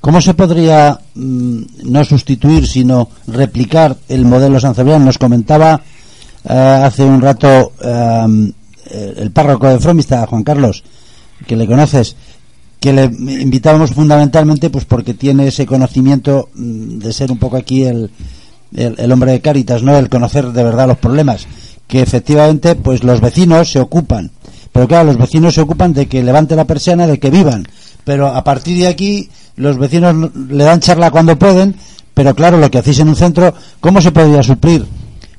S3: ¿Cómo se podría mm, no sustituir, sino replicar el modelo San Cebrián? Nos comentaba eh, hace un rato eh, el párroco de Fromista, Juan Carlos, que le conoces, que le invitábamos fundamentalmente pues porque tiene ese conocimiento mm, de ser un poco aquí el, el, hombre de Cáritas, ¿no? El conocer de verdad los problemas. Que efectivamente, pues los vecinos se ocupan. Pero claro, los vecinos se ocupan de que levante la persiana, de que vivan. Pero a partir de aquí, los vecinos le dan charla cuando pueden. Pero claro, lo que hacéis en un centro, ¿cómo se podría suplir?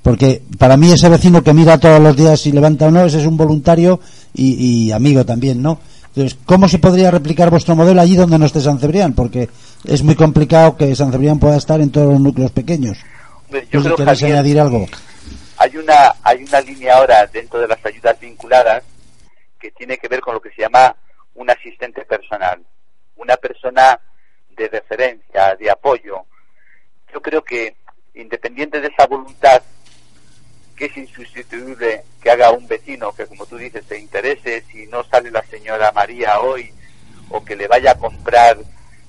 S3: Porque para mí ese vecino que mira todos los días si levanta o no, ese es un voluntario y, y amigo también, ¿no? Entonces, ¿cómo se podría replicar vuestro modelo allí donde no esté San Cebrián? Porque es muy complicado que San Cebrián pueda estar en todos los núcleos pequeños.
S15: Yo creo, Javier,
S3: añadir algo.
S15: hay una hay una línea ahora dentro de las ayudas vinculadas que tiene que ver con lo que se llama un asistente personal, una persona de referencia, de apoyo. Yo creo que independiente de esa voluntad que es insustituible que haga un vecino que como tú dices se interese si no sale la señora María hoy o que le vaya a comprar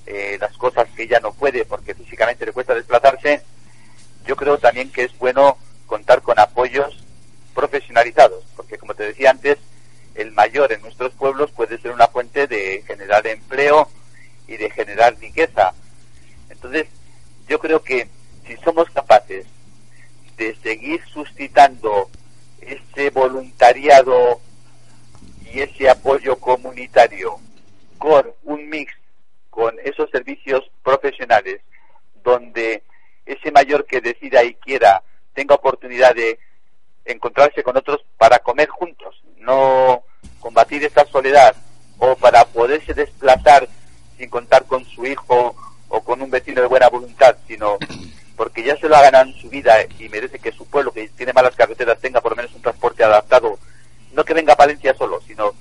S15: eh, las cosas que ella no puede porque físicamente le cuesta desplazarse, yo creo también que es bueno contar con apoyos profesionalizados, porque como te decía antes, el mayor en nuestros pueblos puede ser una fuente de generar empleo y de generar riqueza. Entonces, yo creo que si somos capaces de seguir suscitando ese voluntariado y ese apoyo comunitario con un mix con esos servicios profesionales donde ese mayor que decida y quiera tenga oportunidad de encontrarse con otros para comer juntos, no combatir esta soledad o para poderse desplazar sin contar con su hijo o con un vecino de buena voluntad, sino porque ya se lo ha ganado en su vida y merece que su pueblo, que tiene malas carreteras, tenga por lo menos un transporte adaptado, no que venga a Palencia solo, sino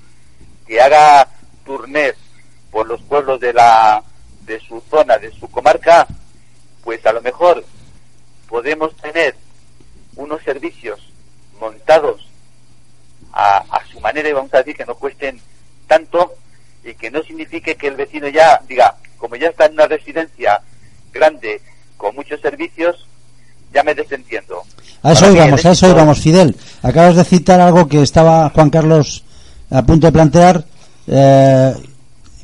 S15: que haga turnés por los pueblos de la de su zona, de su comarca, pues a lo mejor servicios montados a, a su manera y vamos a decir que no cuesten tanto y que no signifique que el vecino ya diga, como ya está en una residencia grande con muchos servicios, ya me desentiendo.
S3: A eso íbamos, a eso íbamos, Fidel. Acabas de citar algo que estaba Juan Carlos a punto de plantear. eh,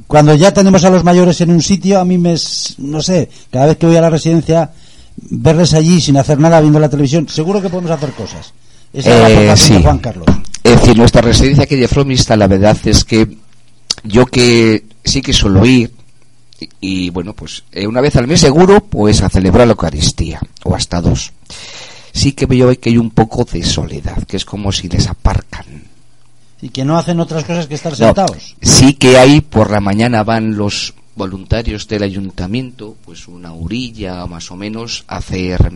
S3: cuando ya tenemos a los mayores en un sitio, a mí me, no sé, cada vez que voy a la residencia, verles allí sin hacer nada viendo la televisión, seguro que podemos hacer cosas. Esa es la
S14: Eh,
S3: de. Juan Carlos.
S14: Es decir, nuestra residencia aquí de Fromista, la verdad es que yo que sí que suelo ir, y, y, bueno, pues eh, una vez al mes seguro, pues a celebrar la Eucaristía, o hasta dos. Sí que veo que hay un poco de soledad, que es como si les aparcan.
S3: Y que no hacen otras cosas que estar
S14: No,
S3: sentados.
S14: sí que hay, por la mañana van los voluntarios del ayuntamiento, pues una orilla más o menos, a hacer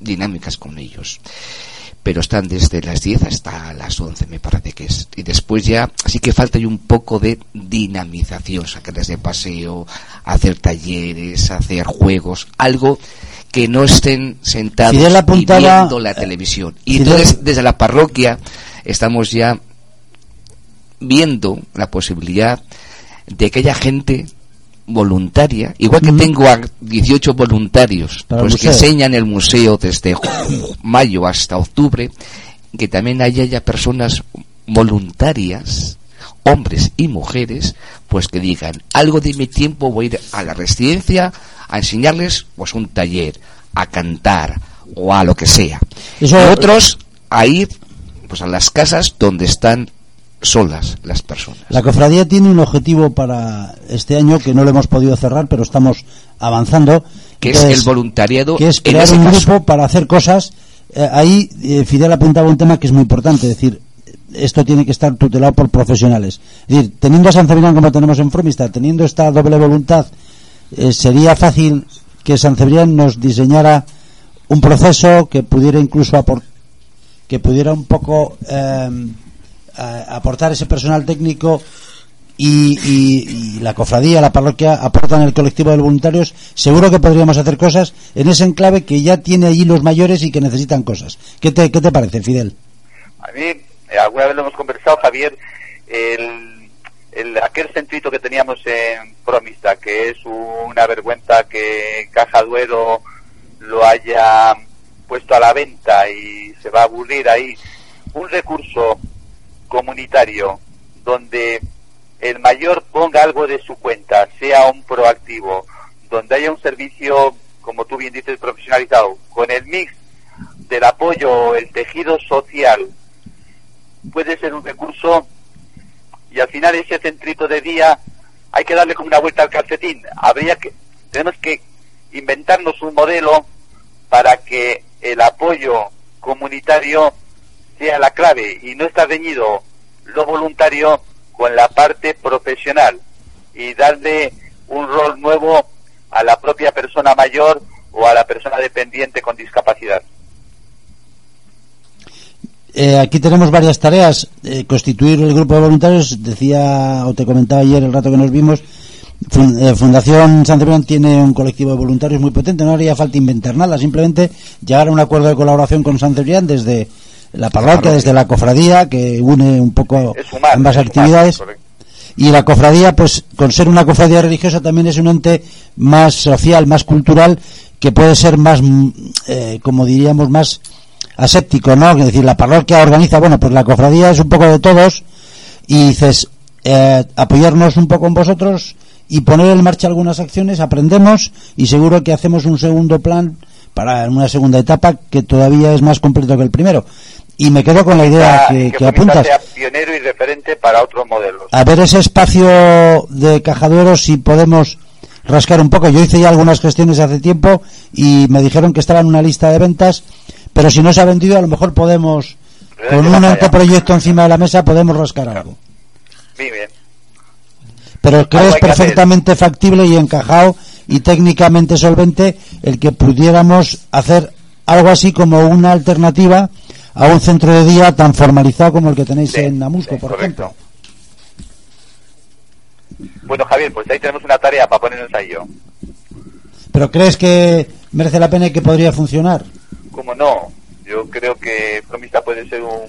S14: dinámicas con ellos. Pero están desde las 10 hasta las 11, me parece que es. Y después ya sí que falta un poco de dinamización, sacarles de paseo, hacer talleres, hacer juegos, algo que no estén sentados
S3: apuntaba-
S14: viendo la televisión. Y
S3: Fidel-
S14: entonces desde la parroquia estamos ya viendo la posibilidad de que haya gente voluntaria, igual que tengo a 18 voluntarios
S3: Para
S14: pues que enseñan el museo desde mayo hasta octubre, que también haya, haya personas voluntarias, hombres y mujeres, pues que digan, algo de mi tiempo voy a ir a la residencia a enseñarles pues un taller, a cantar o a lo que sea.
S3: Eso-
S14: y otros a ir pues a las casas donde están solas las personas.
S3: La cofradía tiene un objetivo para este año que no lo hemos podido cerrar, pero estamos avanzando.
S14: Que es el voluntariado
S3: Que es crear un
S14: caso.
S3: grupo para hacer cosas. Eh, ahí eh, Fidel apuntaba un tema que es muy importante, es decir, esto tiene que estar tutelado por profesionales. Es decir, teniendo a San Cebrián como tenemos en Fromista, teniendo esta doble voluntad, eh, sería fácil que San Cebrián nos diseñara un proceso que pudiera incluso aportar que pudiera un poco eh, aportar ese personal técnico y, y- la cofradía, la parroquia aportan el colectivo de voluntarios, seguro que podríamos hacer cosas en ese enclave que ya tiene allí los mayores y que necesitan cosas. ¿Qué te, qué te parece, Fidel?
S15: A mí, eh, alguna vez lo hemos conversado, Javier, el, el- aquel centrito que teníamos en Promista, que es una vergüenza que Caja Duero lo haya puesto a la venta y se va a aburrir ahí, un recurso comunitario donde el mayor ponga algo de su cuenta, sea un proactivo, donde haya un servicio, como tú bien dices, profesionalizado, con el mix del apoyo, el tejido social, puede ser un recurso y al final ese centrito de día hay que darle como una vuelta al calcetín. Habría que, tenemos que inventarnos un modelo para que el apoyo comunitario sea la clave y no está reñido lo voluntario con la parte profesional y darle un rol nuevo a la propia persona mayor o a la persona dependiente con discapacidad.
S3: Eh, aquí tenemos varias tareas. Eh, constituir el grupo de voluntarios, decía o te comentaba ayer el rato que nos vimos. Eh, Fundación San Cebrián tiene un colectivo de voluntarios muy potente, no haría falta inventar nada, simplemente llegar a un acuerdo de colaboración con San Cebrián desde la parroquia, desde la cofradía, que une un poco ambas actividades. y la cofradía, pues con ser una cofradía religiosa también es un ente más social, más cultural, que puede ser más, mm, eh, como diríamos, más aséptico, ¿no? Es decir, la parroquia organiza, bueno, pues la cofradía es un poco de todos y dices, eh, apoyarnos un poco en vosotros y poner en marcha algunas acciones, aprendemos y seguro que hacemos un segundo plan para una segunda etapa que todavía es más completo que el primero. Y me quedo con la idea que, que
S15: Promista
S3: apuntas.
S15: sea pionero y referente para otros modelos.
S3: A ver ese espacio de Cajaduero si podemos rascar un poco. Yo hice ya algunas gestiones hace tiempo y me dijeron que estaba en una lista de ventas, pero si no se ha vendido a lo mejor podemos, con un anteproyecto encima de la mesa, podemos rascar algo.
S15: Muy bien.
S3: Pero creo es
S15: que hacer.
S3: perfectamente factible y encajado y técnicamente solvente el que pudiéramos hacer algo así como una alternativa a un centro de día tan formalizado como el que tenéis en Namusco, por ejemplo.
S15: Bueno, Javier, pues ahí tenemos una tarea para ponernos a ello.
S3: ¿Pero crees que merece la pena y que podría funcionar?
S15: Como no, Yo creo que Fromista puede ser un,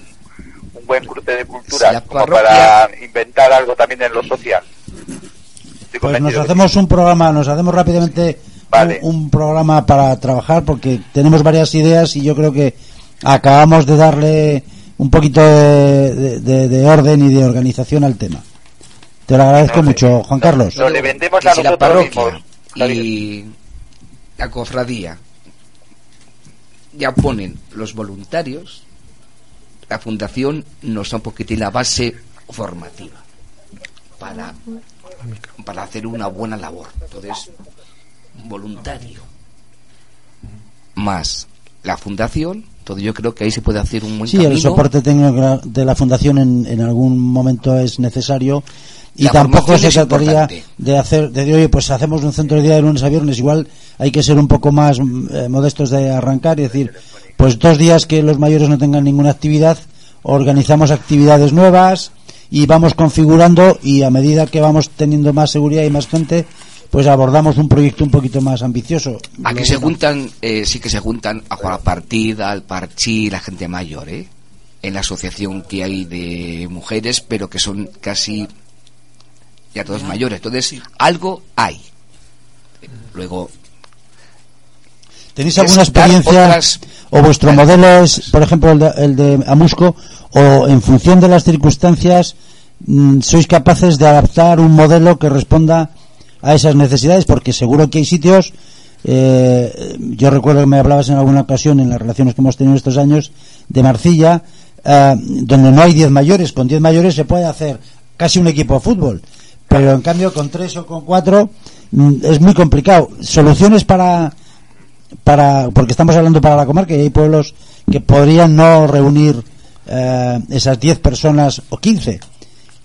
S15: un buen cruce de culturas
S14: Si la
S15: como para inventar algo también en lo social. Estoy
S3: Pues nos
S15: que
S3: hacemos un programa, nos hacemos rápidamente un, un programa para trabajar porque tenemos varias ideas y yo creo que acabamos de darle un poquito de, de- de- de orden y de organización al tema. Te lo agradezco mucho, Juan Carlos.
S15: No, le vendemos a
S14: si la parroquia
S15: mismos.
S14: y la cofradía ya ponen los voluntarios, la fundación nos da un poquitín la base formativa para, para hacer una buena labor. Entonces, voluntario más la fundación, todo yo creo que ahí se puede hacer un buen
S3: Sí,
S14: camino.
S3: el soporte técnico de la fundación en, en algún momento es necesario y
S14: La
S3: tampoco se trataría de hacer, de oye, pues hacemos un centro de día de lunes a viernes, igual hay que ser un poco más eh, modestos de arrancar y decir, pues dos días que los mayores no tengan ninguna actividad, organizamos actividades nuevas y vamos configurando y a medida que vamos teniendo más seguridad y más gente, pues abordamos un proyecto un poquito más ambicioso.
S14: A que se juntan, eh, sí que se juntan a jugar a partida, al parchí, la gente mayor, ¿eh? En la asociación que hay de mujeres, pero que son casi ya todos mayores. Entonces, algo hay. Luego,
S3: ¿Tenéis alguna experiencia
S14: otras-
S3: o vuestro modelo es, por ejemplo, el de, el de Amusco o en función de las circunstancias mm, sois capaces de adaptar un modelo que responda a esas necesidades? Porque seguro que hay sitios, eh, yo recuerdo que me hablabas en alguna ocasión en las relaciones que hemos tenido estos años de Marcilla, eh, donde no hay 10 mayores. Con 10 mayores se puede hacer casi un equipo de fútbol, pero en cambio con 3 o con 4 es muy complicado. Soluciones para para porque estamos hablando para la comarca y hay pueblos que podrían no reunir eh, esas 10 personas o 15.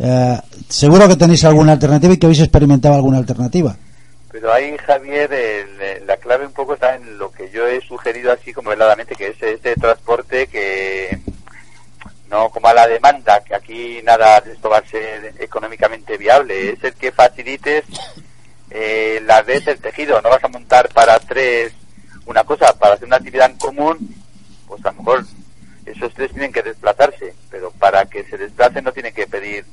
S3: Eh, seguro que tenéis alguna alternativa y que habéis experimentado alguna alternativa.
S15: Pero ahí, Javier, el- la clave un poco está en lo que yo he sugerido así como veladamente, que es este transporte que no como a la demanda, que aquí nada de esto va a ser económicamente viable, es el que facilites eh, la red del tejido, no vas a montar para tres una cosa, para hacer una actividad en común, pues a lo mejor esos tres tienen que desplazarse, pero para que se desplacen no tienen que pedir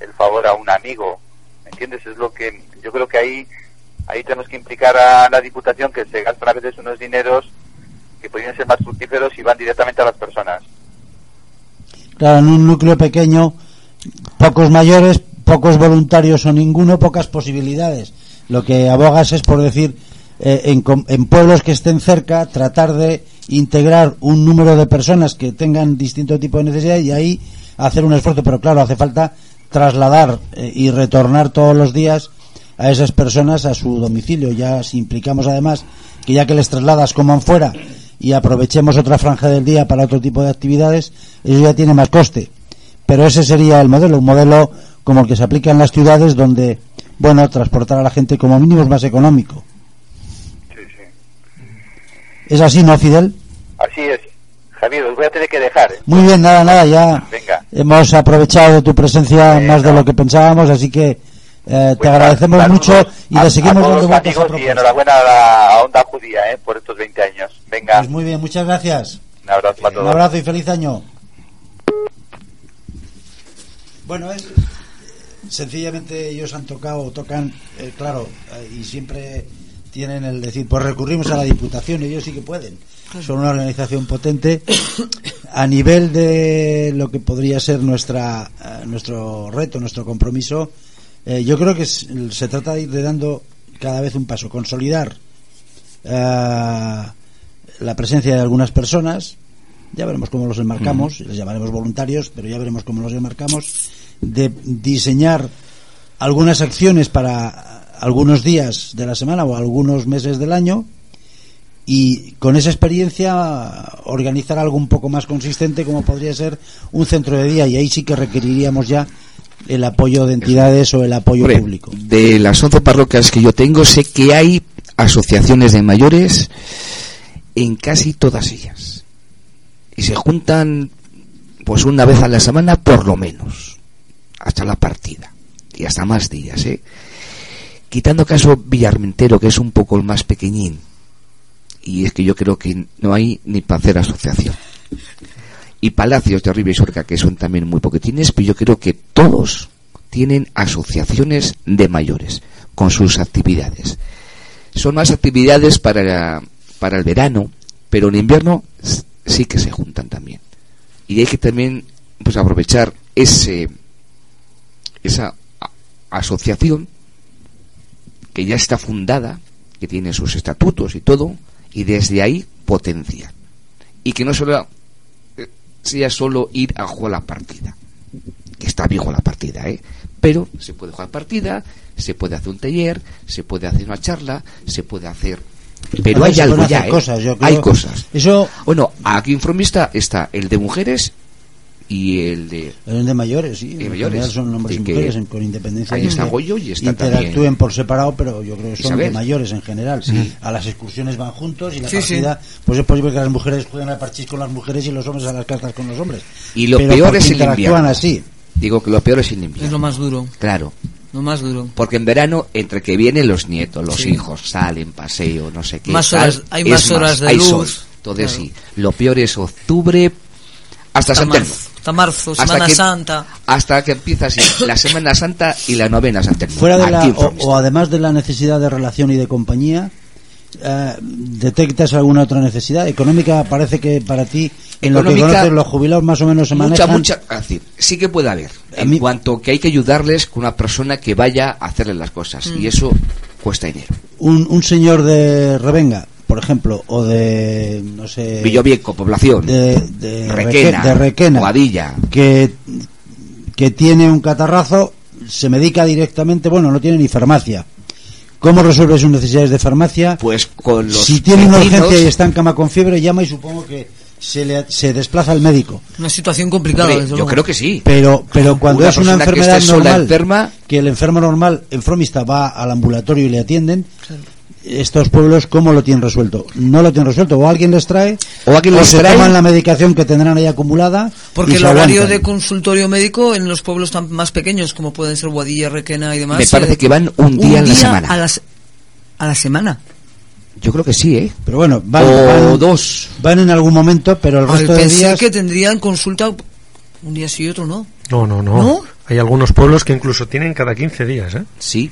S15: el favor a un amigo, ¿me entiendes? Es lo que yo creo que ahí ahí tenemos que implicar a la Diputación que se gastan a veces unos dineros que podrían ser más fructíferos y van directamente a las personas.
S3: Claro, en un núcleo pequeño, pocos mayores, pocos voluntarios o ninguno, pocas posibilidades. Lo que abogas es por decir, eh, en, en pueblos que estén cerca, tratar de integrar un número de personas que tengan distinto tipo de necesidad y ahí hacer un esfuerzo. Pero claro, hace falta trasladar eh, y retornar todos los días a esas personas a su domicilio. Ya si implicamos además que ya que les trasladas coman fuera y aprovechemos otra franja del día para otro tipo de actividades, eso ya tiene más coste. Pero ese sería el modelo, un modelo como el que se aplica en las ciudades donde, bueno, transportar a la gente como mínimo es más económico. ¿Es así, no, Fidel?
S15: Así es. Javier, os voy a tener que dejar. ¿eh?
S3: Muy bien, nada, nada, ya
S15: Venga.
S3: hemos aprovechado de tu presencia más de lo que pensábamos, así que eh, te agradecemos mucho y
S15: a,
S3: le seguimos dando
S15: los
S3: vueltas a
S15: y enhorabuena a la Onda Judía ¿eh? por estos 20 años. Venga,
S3: Pues muy bien, muchas gracias.
S15: un abrazo para todos.
S3: Un abrazo y feliz año. Bueno, es, sencillamente ellos han tocado, tocan, eh, claro, y siempre tienen el decir, pues recurrimos a la Diputación, ellos sí que pueden. Son una organización potente. A nivel de lo que podría ser nuestra eh, nuestro reto, nuestro compromiso, eh, yo creo que se trata de ir dando cada vez un paso, consolidar eh, la presencia de algunas personas, ya veremos cómo los enmarcamos, les llamaremos voluntarios, pero ya veremos cómo los enmarcamos, de diseñar algunas acciones para algunos días de la semana o algunos meses del año y con esa experiencia organizar algo un poco más consistente como podría ser un centro de día y ahí sí que requeriríamos ya el apoyo de entidades o el apoyo
S14: Hombre,
S3: público.
S14: de las 11 parroquias que yo tengo, sé que hay asociaciones de mayores en casi todas ellas. Y se juntan pues una vez a la semana por lo menos, hasta la partida. Y hasta más días, ¿eh? Quitando caso Villarmentero, que es un poco el más pequeñín. Y es que yo creo que no hay ni para hacer asociación. y Palacios de Arriba y Sorca, que son también muy poquitines, pero yo creo que todos tienen asociaciones de mayores con sus actividades. Son más actividades para, para el verano, pero en invierno sí que se juntan también. Y hay que también pues aprovechar ese esa asociación que ya está fundada, que tiene sus estatutos y todo, y desde ahí potencia. Y que no solo eh, sea solo ir a jugar la partida, que está bien jugar la partida, ¿eh? Pero se puede jugar partida, se puede hacer un taller, se puede hacer una charla, se puede hacer... Pero hay algo ya, ¿eh?
S3: cosas, yo creo-
S14: Hay cosas.
S3: Eso...
S14: Bueno, aquí en Fromista está el de mujeres y el de...
S3: El de mayores, sí.
S14: de
S3: en
S14: mayores.
S3: general son hombres y
S14: De
S3: mujeres en- con independencia.
S14: Ahí está Goyo y está
S3: interactúen
S14: también
S3: por separado, pero yo creo que son de mayores en general.
S14: Sí.
S3: A las excursiones van juntos y la
S13: Sí,
S3: partida, pues es posible que las mujeres jueguen al parchís con las mujeres y los hombres a las cartas con los hombres.
S14: Y lo
S3: Pero
S14: peor es el invierno.
S3: así.
S14: Digo que lo peor es el invierno.
S13: Es lo más duro.
S14: Claro.
S13: Lo más duro.
S14: Porque en verano, entre que vienen los nietos, los
S13: Sí.
S14: hijos, salen, paseo, no sé qué.
S13: Más
S14: tal,
S13: horas- hay más horas de
S14: hay
S13: luz.
S14: sol. Entonces
S13: Claro.
S14: sí, lo peor es octubre hasta, San Telmo.
S13: marzo, hasta marzo,
S14: Hasta
S13: Semana
S14: que-
S13: Santa.
S14: Hasta que empieza así, la Semana Santa y la novena San Telmo.
S3: Fuera de la, o, además de la necesidad de relación y de compañía, eh, ¿detectas alguna otra necesidad? Económica parece que para ti, en lo que conoces, los jubilados más o menos se
S14: mucha,
S3: manejan.
S14: mucha, es decir, sí que puede haber. En cuanto que hay que ayudarles con una persona que vaya a hacerles las cosas.
S3: Mm.
S14: Y eso cuesta dinero.
S3: un, un señor de Revenga, por ejemplo, o de, no sé...
S14: Villovieco, población.
S3: de, de
S14: Requena,
S3: Reque- de Requena,
S14: Boadilla.
S3: que, que tiene un catarrazo, se medica directamente, bueno, no tiene ni farmacia. ¿Cómo resuelve sus necesidades de farmacia?
S14: Pues con los
S3: si tiene una urgencia y está en cama con fiebre, llama y supongo que se, le, se desplaza al médico.
S13: Una situación complicada.
S14: Hombre,
S13: desde
S14: yo
S13: luego.
S14: creo que sí.
S3: Pero, pero cuando
S14: Una
S3: es una
S14: que
S3: enfermedad
S14: sola,
S3: normal,
S14: enferma-
S3: que el enfermo normal en Fromista va al ambulatorio y le atienden, estos pueblos, ¿cómo lo tienen resuelto? No lo tienen resuelto. O alguien les trae,
S14: O alguien les
S3: se
S14: trae.
S3: toman la medicación que tendrán ahí acumulada.
S13: Porque el horario
S3: aguantan.
S13: de consultorio médico en los pueblos tan más pequeños como pueden ser Boadilla, Requena y demás.
S14: Me parece
S13: eh,
S14: que van un día a la semana.
S13: A a la semana.
S14: Yo creo que sí, ¿eh?
S3: Pero bueno, van,
S14: O
S3: van-
S14: dos.
S3: van en algún momento, pero el
S13: Ay,
S3: resto de
S13: pensé
S3: días...
S13: que tendrían consulta un día sí y otro no.
S2: No, no, no,
S13: ¿No?
S2: Hay algunos pueblos que incluso tienen cada 15 días, ¿eh?
S14: Sí.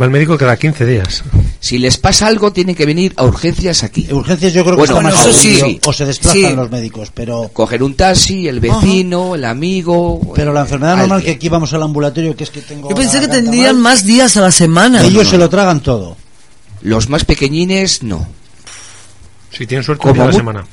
S2: Va el médico cada 15 días.
S14: Si les pasa algo, tienen que venir a urgencias aquí.
S3: Urgencias yo creo que
S14: Bueno,
S3: está más
S14: eso sí.
S3: o se desplazan
S14: Sí.
S3: los médicos, pero
S14: Coger un taxi, el vecino, el amigo.
S3: pero la enfermedad normal que aquí vamos al ambulatorio, que es que tengo
S13: Yo pensé que tendrían
S3: mal,
S13: más días a la semana.
S3: ellos
S14: no,
S3: se lo tragan todo.
S14: Los más pequeñines, no.
S2: Si tienen suerte, a la semana.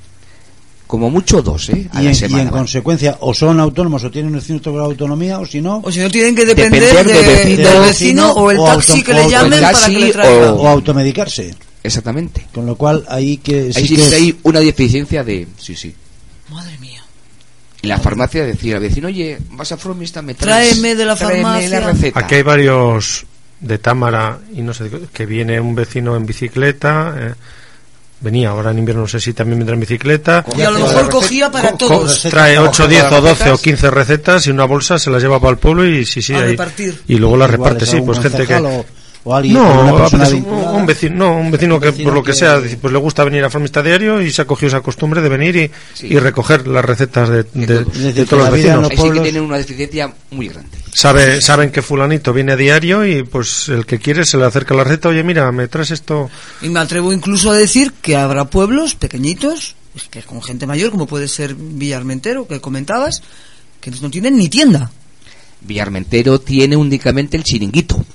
S14: Como mucho dos, ¿eh? A
S3: Y
S14: la
S3: en, y
S14: semana.
S3: en
S14: van.
S3: consecuencia, o son autónomos o tienen un cierto grado de autonomía, o si no,
S13: O si no, tienen que depender,
S14: Depender de
S13: de-
S14: vecino.
S13: del vecino o el
S3: o
S13: taxi
S3: auto-
S13: que le llamen para que le traiga.
S3: o automedicarse.
S14: Exactamente.
S3: Con lo cual, ahí que sí
S14: Ahí sí
S3: que
S14: que
S3: es-
S14: hay una deficiencia de... Sí, sí.
S13: Madre mía.
S14: Y la farmacia decía al vecino, oye, vas a Fromista, me traes...
S13: Tráeme de la
S14: tráeme
S13: farmacia".
S14: la receta.
S2: Aquí hay varios de Támara y no sé, que viene un vecino en bicicleta. eh, venía ahora en invierno, no sé si también vendrá en bicicleta.
S13: Y a lo mejor cogía para
S2: Co-
S13: todos.
S2: trae 8, 10 o 12 o
S14: recetas.
S2: 15 recetas y una bolsa se las lleva para el pueblo y sí, sí,
S13: A
S2: ahí-
S13: repartir.
S2: y luego las reparte,
S3: es
S2: sí, pues gente que
S3: o, alguien
S2: no,
S3: una
S2: a
S3: persona
S2: veces un, vecino, no, un vecino que
S3: vecino
S2: por lo que
S3: que-
S2: sea, dice, pues le gusta venir a Formista diario y se ha cogido esa costumbre de venir y,
S14: Sí.
S2: y recoger las recetas de, de-
S14: todos.
S2: De los vecinos.
S3: los
S14: sí que tienen una deficiencia muy grande.
S2: Sabe, saben que fulanito viene a diario y pues el que quiere se le acerca la receta, oye mira, me traes esto.
S13: Y me atrevo incluso a decir que habrá pueblos pequeñitos, pues, que con gente mayor, como puede ser Villarmentero, que comentabas, que no tienen ni tienda.
S14: Villarmentero tiene únicamente el chiringuito.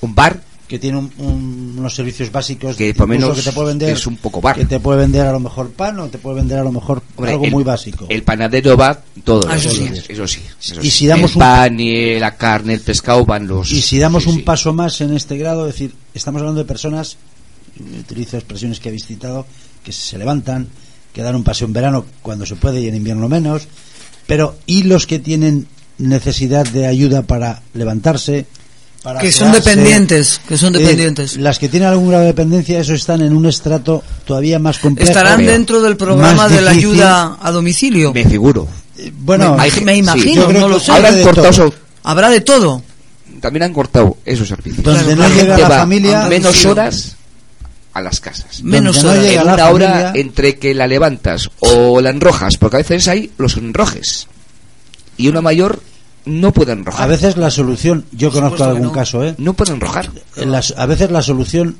S14: Un bar
S3: que tiene un- un- unos servicios básicos
S14: Que por menos
S3: que te puede vender
S14: es un poco bar.
S3: que te puede vender a lo mejor pan o te puede vender a lo mejor
S14: Hombre,
S3: algo
S14: el-
S3: muy básico
S14: El panadero va todos
S13: Ah, eso sí.
S14: eso sí. eso
S3: Y
S14: sí.
S3: si damos
S14: el
S3: un-
S14: pan, y la carne, el pescado van los...
S3: y si damos
S14: sí,
S3: un
S14: sí.
S3: paso más en este grado es decir estamos hablando de personas utilizo expresiones que habéis citado que se levantan que dan un paseo en verano cuando se puede y en invierno menos pero y los que tienen necesidad de ayuda para levantarse para
S13: Que son dependientes, que son
S3: eh,
S13: dependientes.
S3: las que tienen algún grado de dependencia eso están en un estrato todavía más complejo
S13: Estarán
S14: Pero-
S13: dentro del programa de la ayuda a domicilio.
S14: Me figuro.
S3: Eh, bueno
S13: me, me imagino,
S3: creo
S13: no lo sé.
S14: Cortado,
S13: Habrá de todo.
S14: también han cortado esos servicios.
S3: Donde
S13: Claro,
S3: no
S13: claro.
S3: llega la familia
S14: menos horas a las casas.
S13: Menos
S3: Donde no
S14: en
S3: la
S14: una hora
S3: familia-
S14: entre que la levantas o la enrojas, porque a veces hay los enrojes. Y una mayor no puede enrojar.
S3: A veces la solución, yo conozco algún caso, ¿eh?
S14: No puede enrojar.
S3: Las- a veces la solución,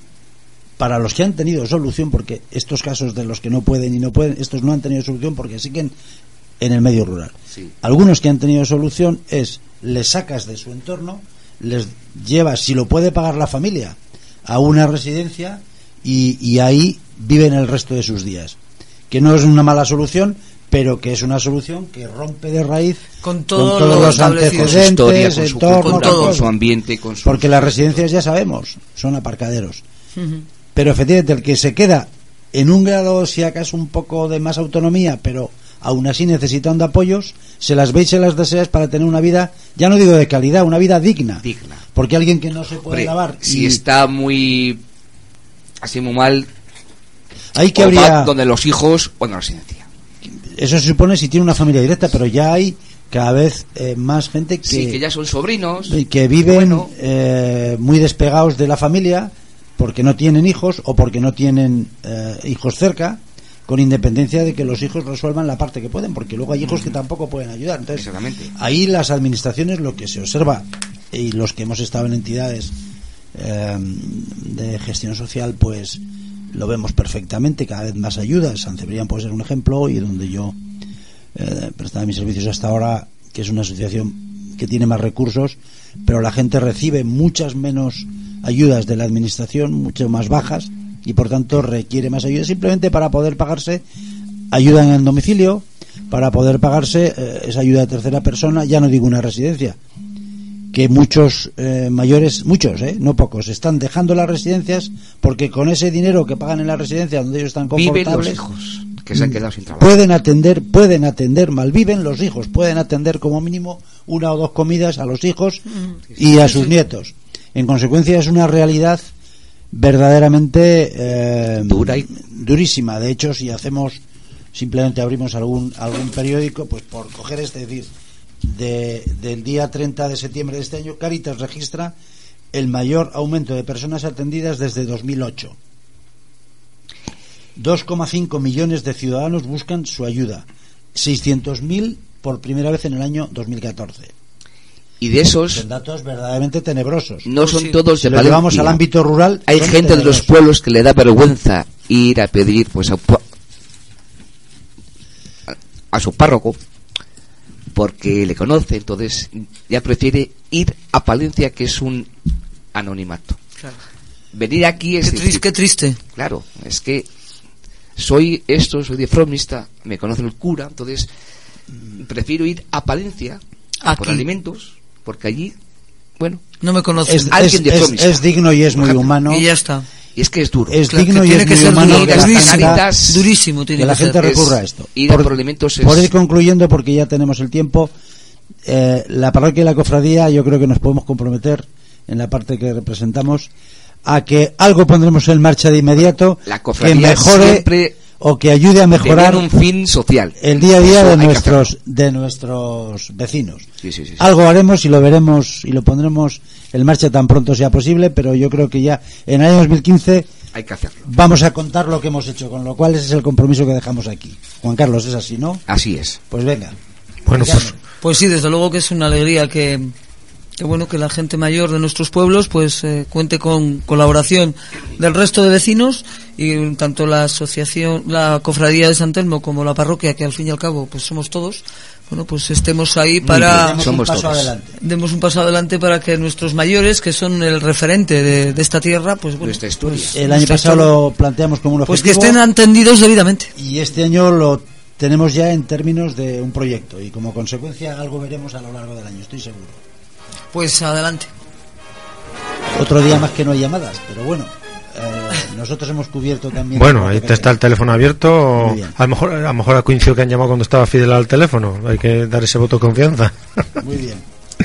S3: para los que han tenido solución, porque estos casos de los que no pueden y no pueden, estos no han tenido solución porque siguen en el medio rural.
S14: Sí.
S3: Algunos que han tenido solución es, les sacas de su entorno, les llevas, si lo puede pagar la familia, a una residencia y, y ahí viven el resto de sus días. Que no es una mala solución, pero que es una solución que rompe de raíz
S13: Con todo
S3: todos
S13: lo
S3: los.
S14: Con su historia,
S3: antecedentes,
S14: con su
S3: entorno, con
S14: con
S3: todo.
S14: su ambiente, con su...
S3: Porque las residencias ya sabemos, son aparcaderos.
S13: Ujú.
S3: Pero efectivamente, el que se queda en un grado, si acaso un poco de más autonomía, pero aún así necesitando apoyos, se las ve y se las deseas para tener una vida, ya no digo de calidad, una vida digna.
S14: Digna.
S3: Porque alguien que no se puede
S14: Hombre,
S3: lavar.
S14: si
S3: y
S14: está muy... así muy mal...
S3: Ahí que
S14: va
S3: habría-
S14: donde los hijos o la residencia.
S3: Eso se supone si tiene una familia directa, pero ya hay cada vez eh, más gente que,
S14: Sí, que ya son sobrinos.
S3: y que viven eh, muy despegados de la familia porque no tienen hijos o porque no tienen eh, hijos cerca con independencia de que los hijos resuelvan la parte que pueden porque luego hay hijos que tampoco pueden ayudar entonces
S14: Exactamente.
S3: ahí las administraciones lo que se observa y los que hemos estado en entidades eh, de gestión social pues lo vemos perfectamente cada vez más ayudas San Cebrián puede ser un ejemplo y donde yo eh, prestaba mis servicios hasta ahora, que es una asociación que tiene más recursos, pero la gente recibe muchas menos ayudas de la administración, mucho más bajas, y por tanto requiere más ayuda. Simplemente para poder pagarse ayuda en el domicilio, para poder pagarse eh, esa ayuda de tercera persona, ya no digo una residencia, que muchos eh, mayores, muchos, eh, no pocos, están dejando las residencias porque con ese dinero que pagan en la residencia donde ellos están
S14: Viven
S3: confortables,
S14: los hijos que se han quedado sin trabajo.
S3: pueden atender, pueden atender, malviven los hijos, pueden atender como mínimo una o dos comidas a los hijos y a sus nietos. En consecuencia es una realidad verdaderamente eh,
S14: Dura y-
S3: durísima. De hecho, si hacemos simplemente abrimos algún algún periódico, pues por coger este, es decir, de, del día 30 de septiembre de este año, Caritas registra el mayor aumento de personas atendidas desde 2008. 2,5 millones de ciudadanos buscan su ayuda. 600.000 por primera vez en el año 2014.
S14: Y de esos
S3: Son datos verdaderamente tenebrosos.
S14: no son todos
S3: Si
S14: de
S3: lo llevamos
S14: Palencia.
S3: al ámbito rural.
S14: Hay gente de los pueblos que le da vergüenza ir a pedir pues a, pu- a- a su párroco porque le conoce, entonces ya prefiere ir a Palencia que es un anonimato.
S13: Claro.
S14: Venir aquí es
S13: Qué,
S14: decir,
S13: tris- qué triste.
S14: Claro, es que soy esto, soy de Fromista, me conoce el cura, entonces prefiero ir a Palencia a por alimentos, porque allí, bueno,
S13: No me conoces.
S3: Es, digno y es muy humano.
S13: Y ya está.
S14: Y es que es duro.
S3: Es
S13: Claro,
S3: digno
S13: que
S3: y
S13: tiene
S3: es
S13: que
S3: muy
S13: ser
S3: humano que
S13: durísimo.
S3: gente-
S14: Caritas-
S13: Durísimo tiene
S3: que la
S13: que ser.
S3: gente
S14: Es-
S3: recurra a esto.
S14: ir a por alimentos es-
S3: por ir concluyendo, porque ya tenemos el tiempo, eh, la parroquia y la cofradía, yo creo que nos podemos comprometer en la parte que representamos a que algo pondremos en marcha de inmediato
S14: La
S3: que
S14: cofradía
S3: mejore
S14: siempre
S3: o que ayude a mejorar
S14: un fin social.
S3: el día a día
S14: Eso
S3: de nuestros de nuestros vecinos.
S14: Sí, sí, sí, sí.
S3: Algo haremos y lo veremos y lo pondremos en marcha tan pronto sea posible, pero yo creo que ya en el año 2015
S14: Hay que hacerlo.
S3: vamos a contar lo que hemos hecho, con lo cual ese es el compromiso que dejamos aquí. Juan Carlos, es así, ¿no?
S14: Así es.
S3: Pues venga.
S2: Bueno, pues
S13: Pues sí, desde luego que es una alegría que, que bueno que la gente mayor de nuestros pueblos pues eh, cuente con colaboración del resto de vecinos y tanto la asociación, la cofradía de San Telmo como la parroquia que al fin y al cabo pues somos todos, bueno pues estemos ahí para
S3: Demos un paso adelante.
S13: demos un paso adelante para que nuestros mayores que son el referente de, de esta tierra pues bueno
S14: Nuestra historia.
S13: pues,
S3: El año pasado
S13: historia,
S3: lo planteamos como un
S13: pues que
S3: objetivo
S13: estén atendidos debidamente.
S3: y este año lo tenemos ya en términos de un proyecto y como consecuencia algo veremos a lo largo del año, estoy seguro.
S13: Pues adelante.
S3: Otro día más que no hay llamadas, pero bueno, eh, nosotros hemos cubierto también.
S2: Bueno, ahí te está el teléfono abierto.
S3: Muy bien.
S2: A lo mejor, a lo mejor ha coincidido que han llamado cuando estaba Fidel al teléfono. Hay que dar ese voto de confianza.
S3: Muy bien.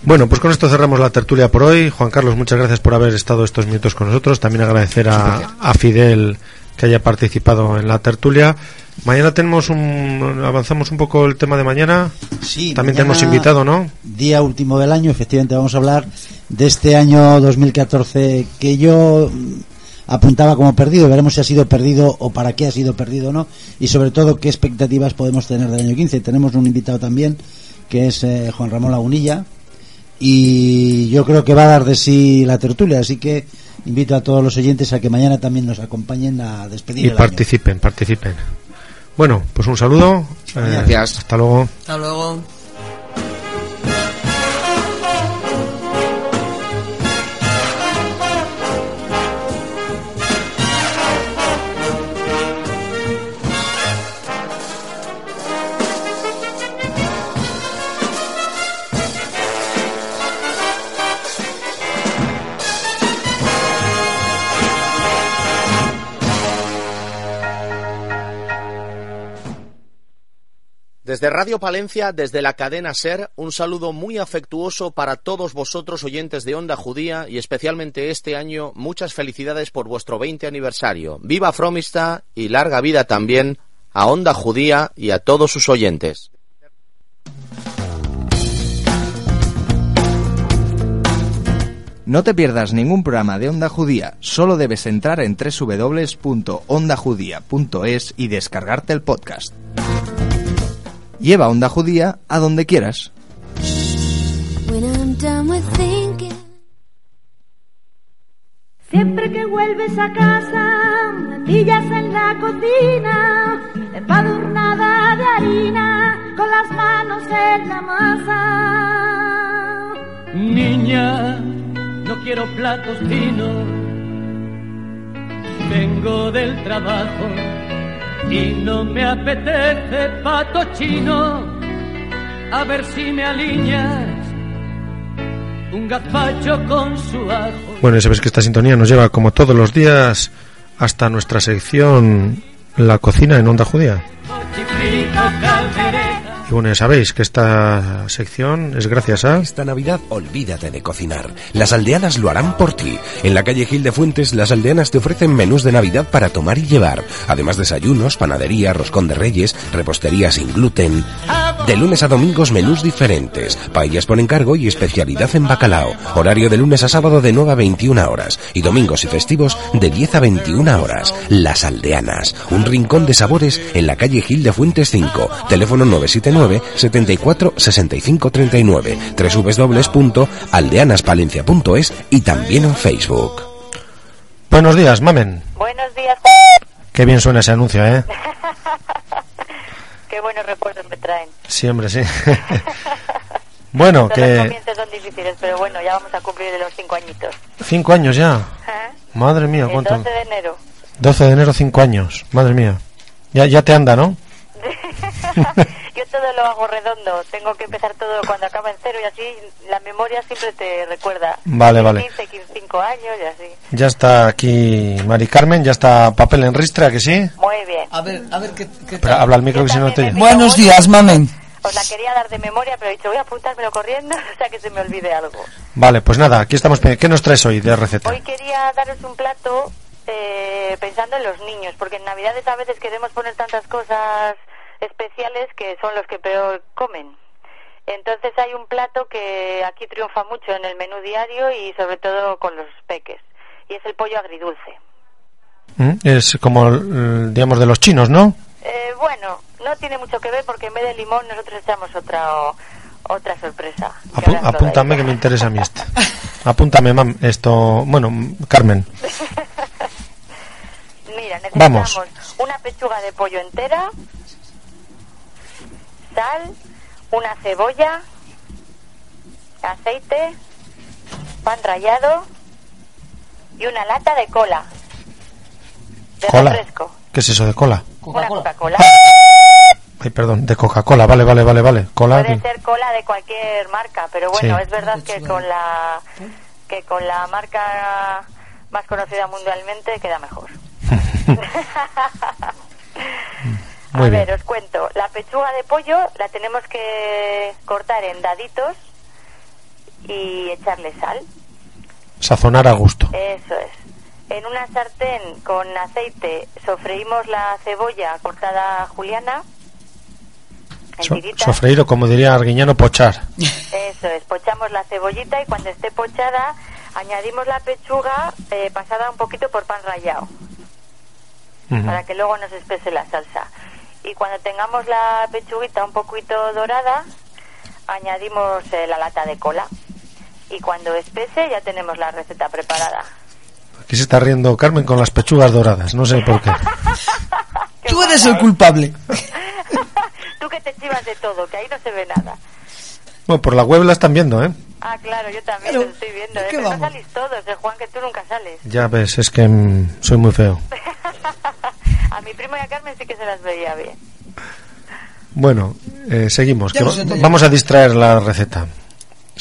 S2: Bueno, pues con esto cerramos la tertulia por hoy. Juan Carlos, muchas gracias por haber estado estos minutos con nosotros. También agradecer a, a Fidel que haya participado en la tertulia. Mañana tenemos un, avanzamos un poco el tema de mañana.
S3: Sí,
S2: También tenemos invitado, ¿no?
S3: Día último del año, efectivamente vamos a hablar de este año 2014 que yo mm, apuntaba como perdido. Veremos si ha sido perdido o para qué ha sido perdido o no. Y sobre todo, qué expectativas podemos tener del año 15. Tenemos un invitado también, que es eh, Juan Ramón Lagunilla. Y yo creo que va a dar de sí la tertulia. Así que invito a todos los oyentes a que mañana también nos acompañen a despedir
S2: Y
S3: el año.
S2: participen, participen. Bueno, pues un saludo. eh,
S14: Gracias.
S2: hasta luego.
S13: Hasta luego.
S4: Desde Radio Palencia, desde la cadena Ser, un saludo muy afectuoso para todos vosotros oyentes de Onda Judía y especialmente este año muchas felicidades por vuestro 20 aniversario. Viva Fromista y larga vida también a Onda Judía y a todos sus oyentes.
S5: No te pierdas ningún programa de Onda Judía, solo debes entrar en www.ondajudía.es y descargarte el podcast. Lleva Onda Judía a donde quieras.
S16: Siempre que vuelves a casa, me pillas en la cocina, empadurnada de harina, con las manos en la masa.
S17: Niña, no quiero platos finos. Vengo del trabajo y no me apetece pato chino. A ver si me alineas un gazpacho con su ajo.
S2: Bueno, y sabes que esta sintonía nos lleva como todos los días hasta nuestra sección La cocina en Onda Judía. Y bueno, sabéis que esta sección es gracias a...
S18: Esta Navidad olvídate de cocinar. Las aldeanas lo harán por ti. En la calle Gil de Fuentes, las aldeanas te ofrecen menús de Navidad para tomar y llevar. Además desayunos, panadería, roscón de reyes, repostería sin gluten. De lunes a domingos menús diferentes. Paellas por encargo y especialidad en bacalao. Horario de lunes a sábado de 9 a 21 horas. Y domingos y festivos de 10 a 21 horas. Las aldeanas. Un rincón de sabores en la calle Gil de Fuentes 5. Teléfono 979 74 65 39. www.aldeanaspalencia.es y también en Facebook.
S2: Buenos días, mamen.
S19: Buenos días.
S2: Qué bien suena ese anuncio, ¿eh?
S19: Qué buenos recuerdos me traen.
S2: Sí, hombre, sí. bueno,
S19: Los
S2: que
S19: comienzos son difíciles, pero bueno, ya vamos a cumplir de los cinco añitos.
S2: cinco años ya.
S19: Ajá.
S2: Madre mía,
S19: El
S2: ¿cuánto?
S19: 12 de enero.
S2: 12 de enero, cinco años. Madre mía. Ya, ya te anda, ¿no?
S19: Yo todo lo hago redondo. Tengo que empezar todo cuando acaba en cero y así la memoria siempre te recuerda.
S2: Vale, vale.
S19: 15, 15, 5 años y así.
S2: Ya está aquí Mari Carmen, ya está papel en ristra, que sí.
S19: Muy bien.
S13: A ver, a ver qué, qué
S2: Pero habla al micro que si no te.
S13: Buenos días, mamen.
S19: Os la quería dar de memoria, pero he dicho, voy a apuntármelo corriendo, o sea que se me olvide algo.
S2: Vale, pues nada, aquí estamos. ¿Qué nos traes hoy de receta?
S19: Hoy quería daros un plato eh, pensando en los niños, porque en Navidades a veces queremos poner tantas cosas especiales que son los que peor comen. Entonces hay un plato que aquí triunfa mucho en el menú diario y sobre todo con los peques, y es el pollo agridulce.
S2: ¿Mm? Es como, el, digamos, de los chinos, ¿no?
S19: Eh, bueno, no tiene mucho que ver porque en vez de limón nosotros echamos otra o- otra sorpresa.
S2: Apu- apúntame que me interesa a mí este. Apúntame, mam. Esto, bueno, Carmen.
S19: Mira,
S2: Vamos.
S19: necesitamos una pechuga de pollo entera, sal, una cebolla, aceite, pan rallado y una lata de cola. De
S2: Cola.
S19: refresco.
S2: ¿Qué es eso de cola?
S19: Una Coca-Cola.
S2: Ay, perdón, de Coca-Cola. Vale, vale, vale, vale. Cola.
S19: Puede ser cola de cualquier marca, pero bueno,
S2: Sí.
S19: es verdad que con la que con la marca más conocida mundialmente queda mejor.
S2: Muy
S19: a
S2: bien.
S19: ver, os cuento. La pechuga de pollo la tenemos que cortar en daditos y echarle sal.
S2: Sazonar a gusto.
S19: Eso es. En una sartén con aceite sofreímos la cebolla cortada juliana
S2: So- sofreír o como diría Arguiñano, pochar.
S19: Eso es, pochamos la cebollita y cuando esté pochada Añadimos la pechuga eh, pasada un poquito por pan rallado para que luego nos espese la salsa. Y cuando tengamos la pechuguita un poquito dorada, añadimos eh, la lata de cola. Y cuando espese ya tenemos la receta preparada.
S2: Aquí se está riendo Carmen con las pechugas doradas, no sé por qué.
S13: Tú eres el culpable.
S19: Tú que te chivas de todo, que ahí no se ve nada.
S2: Bueno, por la web la están viendo, ¿eh?
S19: Ah, claro, yo también lo estoy viendo. ¿eh?
S13: qué
S19: Pero no
S13: vamos?
S19: salís todos, ¿eh, Juan? Que tú nunca sales.
S2: Ya ves, es que mm, soy muy feo.
S19: Mi primo y a Carmen sí que se las veía bien.
S2: Bueno, eh, seguimos. Que va- vamos a distraer la receta.
S19: ¿La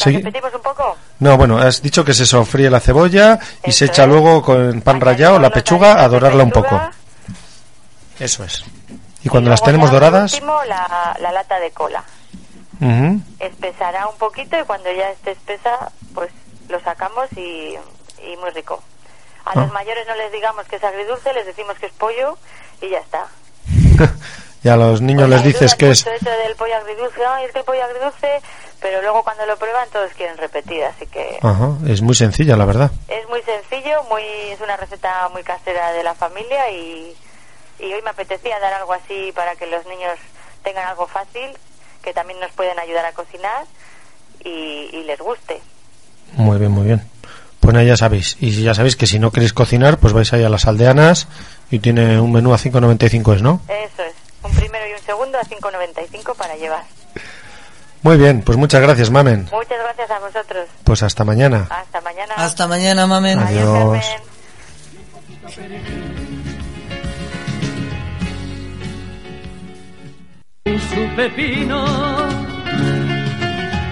S2: Segui-
S19: repetimos un poco?
S2: No, bueno, has dicho que se sofríe la cebolla y se echa luego con pan rallado la pechuga a dorarla un poco. Eso es. Y cuando las tenemos doradas,
S19: último, la, la lata de cola. Espesará un poquito y cuando ya esté espesa, pues lo sacamos y, y muy rico. A
S2: Ah.
S19: los mayores no les digamos que es agridulce, les decimos que es pollo y ya está.
S2: y a los niños les dices que es...
S19: Eso del pollo agridulce, ay, es que el pollo agridulce, pero luego cuando lo prueban todos quieren repetir, así que
S2: Ajá, es muy sencilla, la verdad.
S19: es muy sencillo, muy es una receta muy casera de la familia y, y hoy me apetecía dar algo así para que los niños tengan algo fácil, que también nos pueden ayudar a cocinar y, y les guste.
S2: Muy bien, muy bien. Pues nada, ya sabéis. Y ya sabéis que si no queréis cocinar, pues vais ahí a las aldeanas y tiene un menú a 5.95 es, ¿no?
S19: Eso es, un primero y un segundo a 5.95 para llevar.
S2: Muy bien, pues muchas gracias, Mamen.
S19: Muchas gracias a vosotros.
S2: Pues hasta mañana.
S19: Hasta mañana.
S13: Hasta mañana, mamen.
S2: Adiós.
S17: su pepino.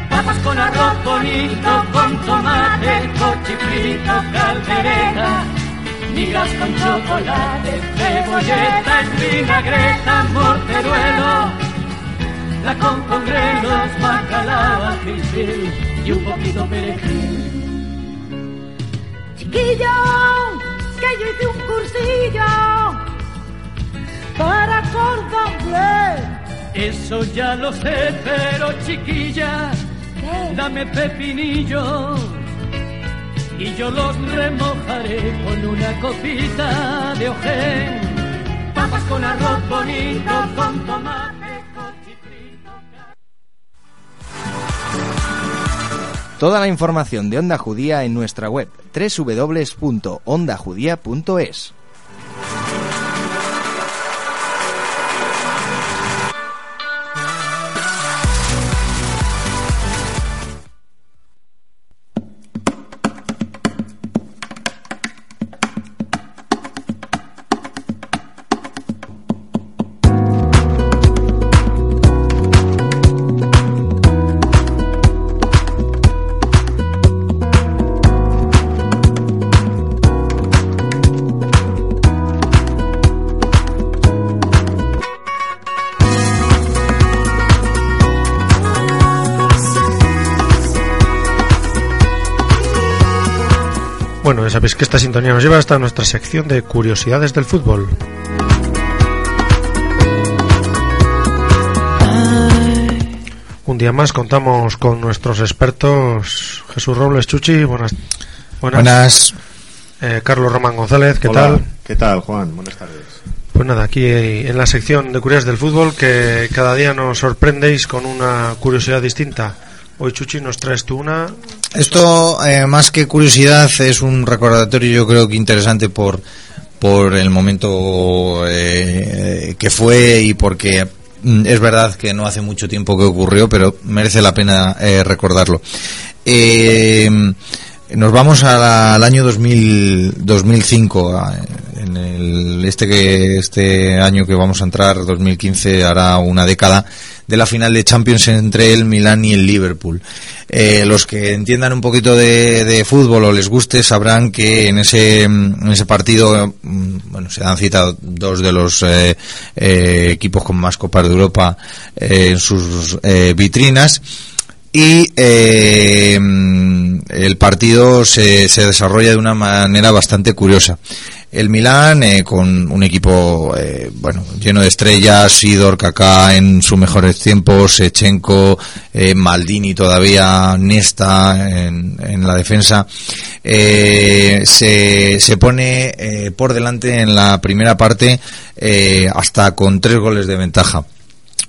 S17: Papas con arroz bonito, con tomate, cochifrito, caldereta. Migas con chocolate, cebolleta, en vinagreta, morteruelo. La con con grelos, bacalao, y un poquito perejil.
S16: Chiquillo, que yo hice un cursillo para cordón
S17: Eso ya lo sé, pero chiquilla, dame pepinillos y yo los remojaré con una copita de ojén. Papas con arroz bonito, con tomate.
S5: Toda la información de Onda Judía en nuestra web www.ondajudía.es.
S2: ya sabéis que esta sintonía nos lleva hasta nuestra sección de curiosidades del fútbol. Un día más contamos con nuestros expertos Jesús Robles Chuchi, buenas.
S20: Buenas.
S2: Eh, Carlos Román González, ¿qué
S20: Hola.
S2: tal?
S20: ¿Qué tal, Juan? Buenas tardes.
S2: Pues nada, aquí en la sección de curiosidades del fútbol que cada día nos sorprendéis con una curiosidad distinta. Hoy Chuchi nos traes tú una
S20: Esto, eh, más que curiosidad, es un recordatorio yo creo que interesante por, por el momento eh, que fue y porque mm, es verdad que no hace mucho tiempo que ocurrió, pero merece la pena eh, recordarlo. Eh, nos vamos al año 2000, 2005, a- en el, este que este año que vamos a entrar, 2015, hará una década de la final de Champions entre el Milán y el Liverpool. Eh, los que entiendan un poquito de, fútbol o les guste sabrán que en ese, en ese partido, mm, bueno, se han citado dos de los eh, eh, equipos con más copas de Europa en sus vitrinas y mm, el partido se, se desarrolla de una manera bastante curiosa. el Milán eh, con un equipo eh, bueno lleno de estrellas, Sidor, Kaká en sus mejores tiempos, Sechenko, eh, Maldini todavía, Nesta en, en la defensa, eh, se, se pone eh, por delante en la primera parte eh, hasta con tres goles de ventaja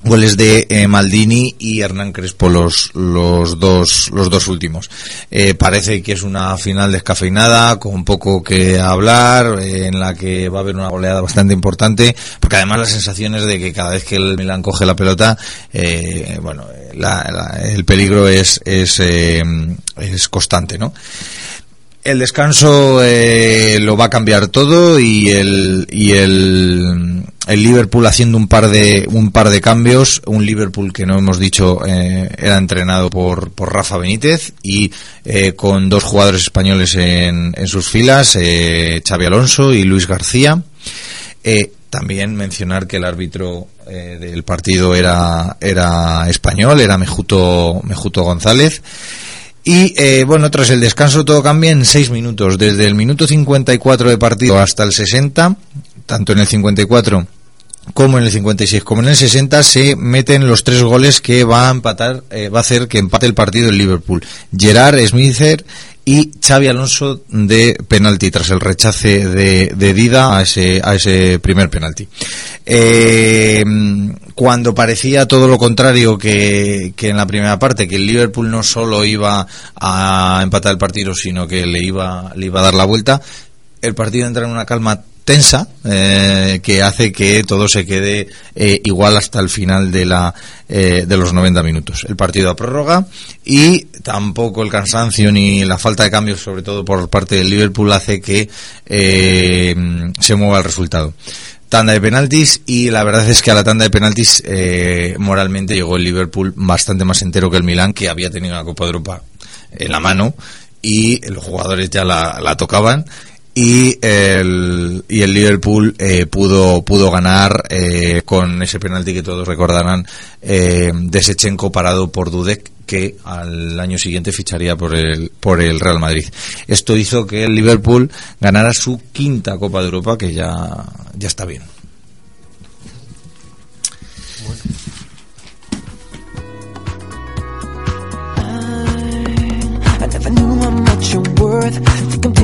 S20: goles de eh, Maldini y Hernán Crespo los los dos los dos últimos. Eh, parece que es una final descafeinada con poco que hablar eh, en la que va a haber una goleada bastante importante porque además las sensaciones de que cada vez que el Milan coge la pelota eh, bueno la- el peligro es es es constante no el descanso eh, lo va a cambiar todo y el y el, el Liverpool haciendo un par de un par de cambios. Un Liverpool que no hemos dicho eh, era entrenado por, por Rafa Benítez y eh, con dos jugadores españoles en, en sus filas Xavi Alonso y Luis García. También mencionar que el árbitro del partido era era español era Mejuto Mejuto González y eh, bueno, tras el descanso todo cambia en 6 minutos. Desde el minuto 54 de partido hasta el 60, tanto en el 54 como en el 56 como en el 60 se meten los tres goles que va a empatar, eh, va a hacer que empate el partido el Liverpool. Gerard Smither y Xavi Alonso de penalti tras el rechace de, Dida a ese, a ese primer penalti. Eh, cuando parecía todo lo contrario que, en la primera parte, que el Liverpool no solo iba a empatar el partido, sino que le iba, le iba a dar la vuelta, el partido entra en una calma tensa eh, que hace que todo se quede eh, igual hasta el final de la eh, de los 90 minutos. El partido a prórroga y tampoco el cansancio ni la falta de cambios sobre todo por parte del Liverpool hace que eh, se mueva el resultado tanda de penaltis y la verdad es que a la tanda de penaltis eh, moralmente llegó el Liverpool bastante más entero que el Milán que había tenido la Copa de Europa en la mano y los jugadores ya la, la tocaban y el, y el Liverpool eh, pudo pudo ganar eh, con ese penalti que todos recordarán eh, de Sechenko parado por Dudek que al año siguiente ficharía por el por el Real Madrid. Esto hizo que el Liverpool ganara su quinta Copa de Europa que ya ya está bien.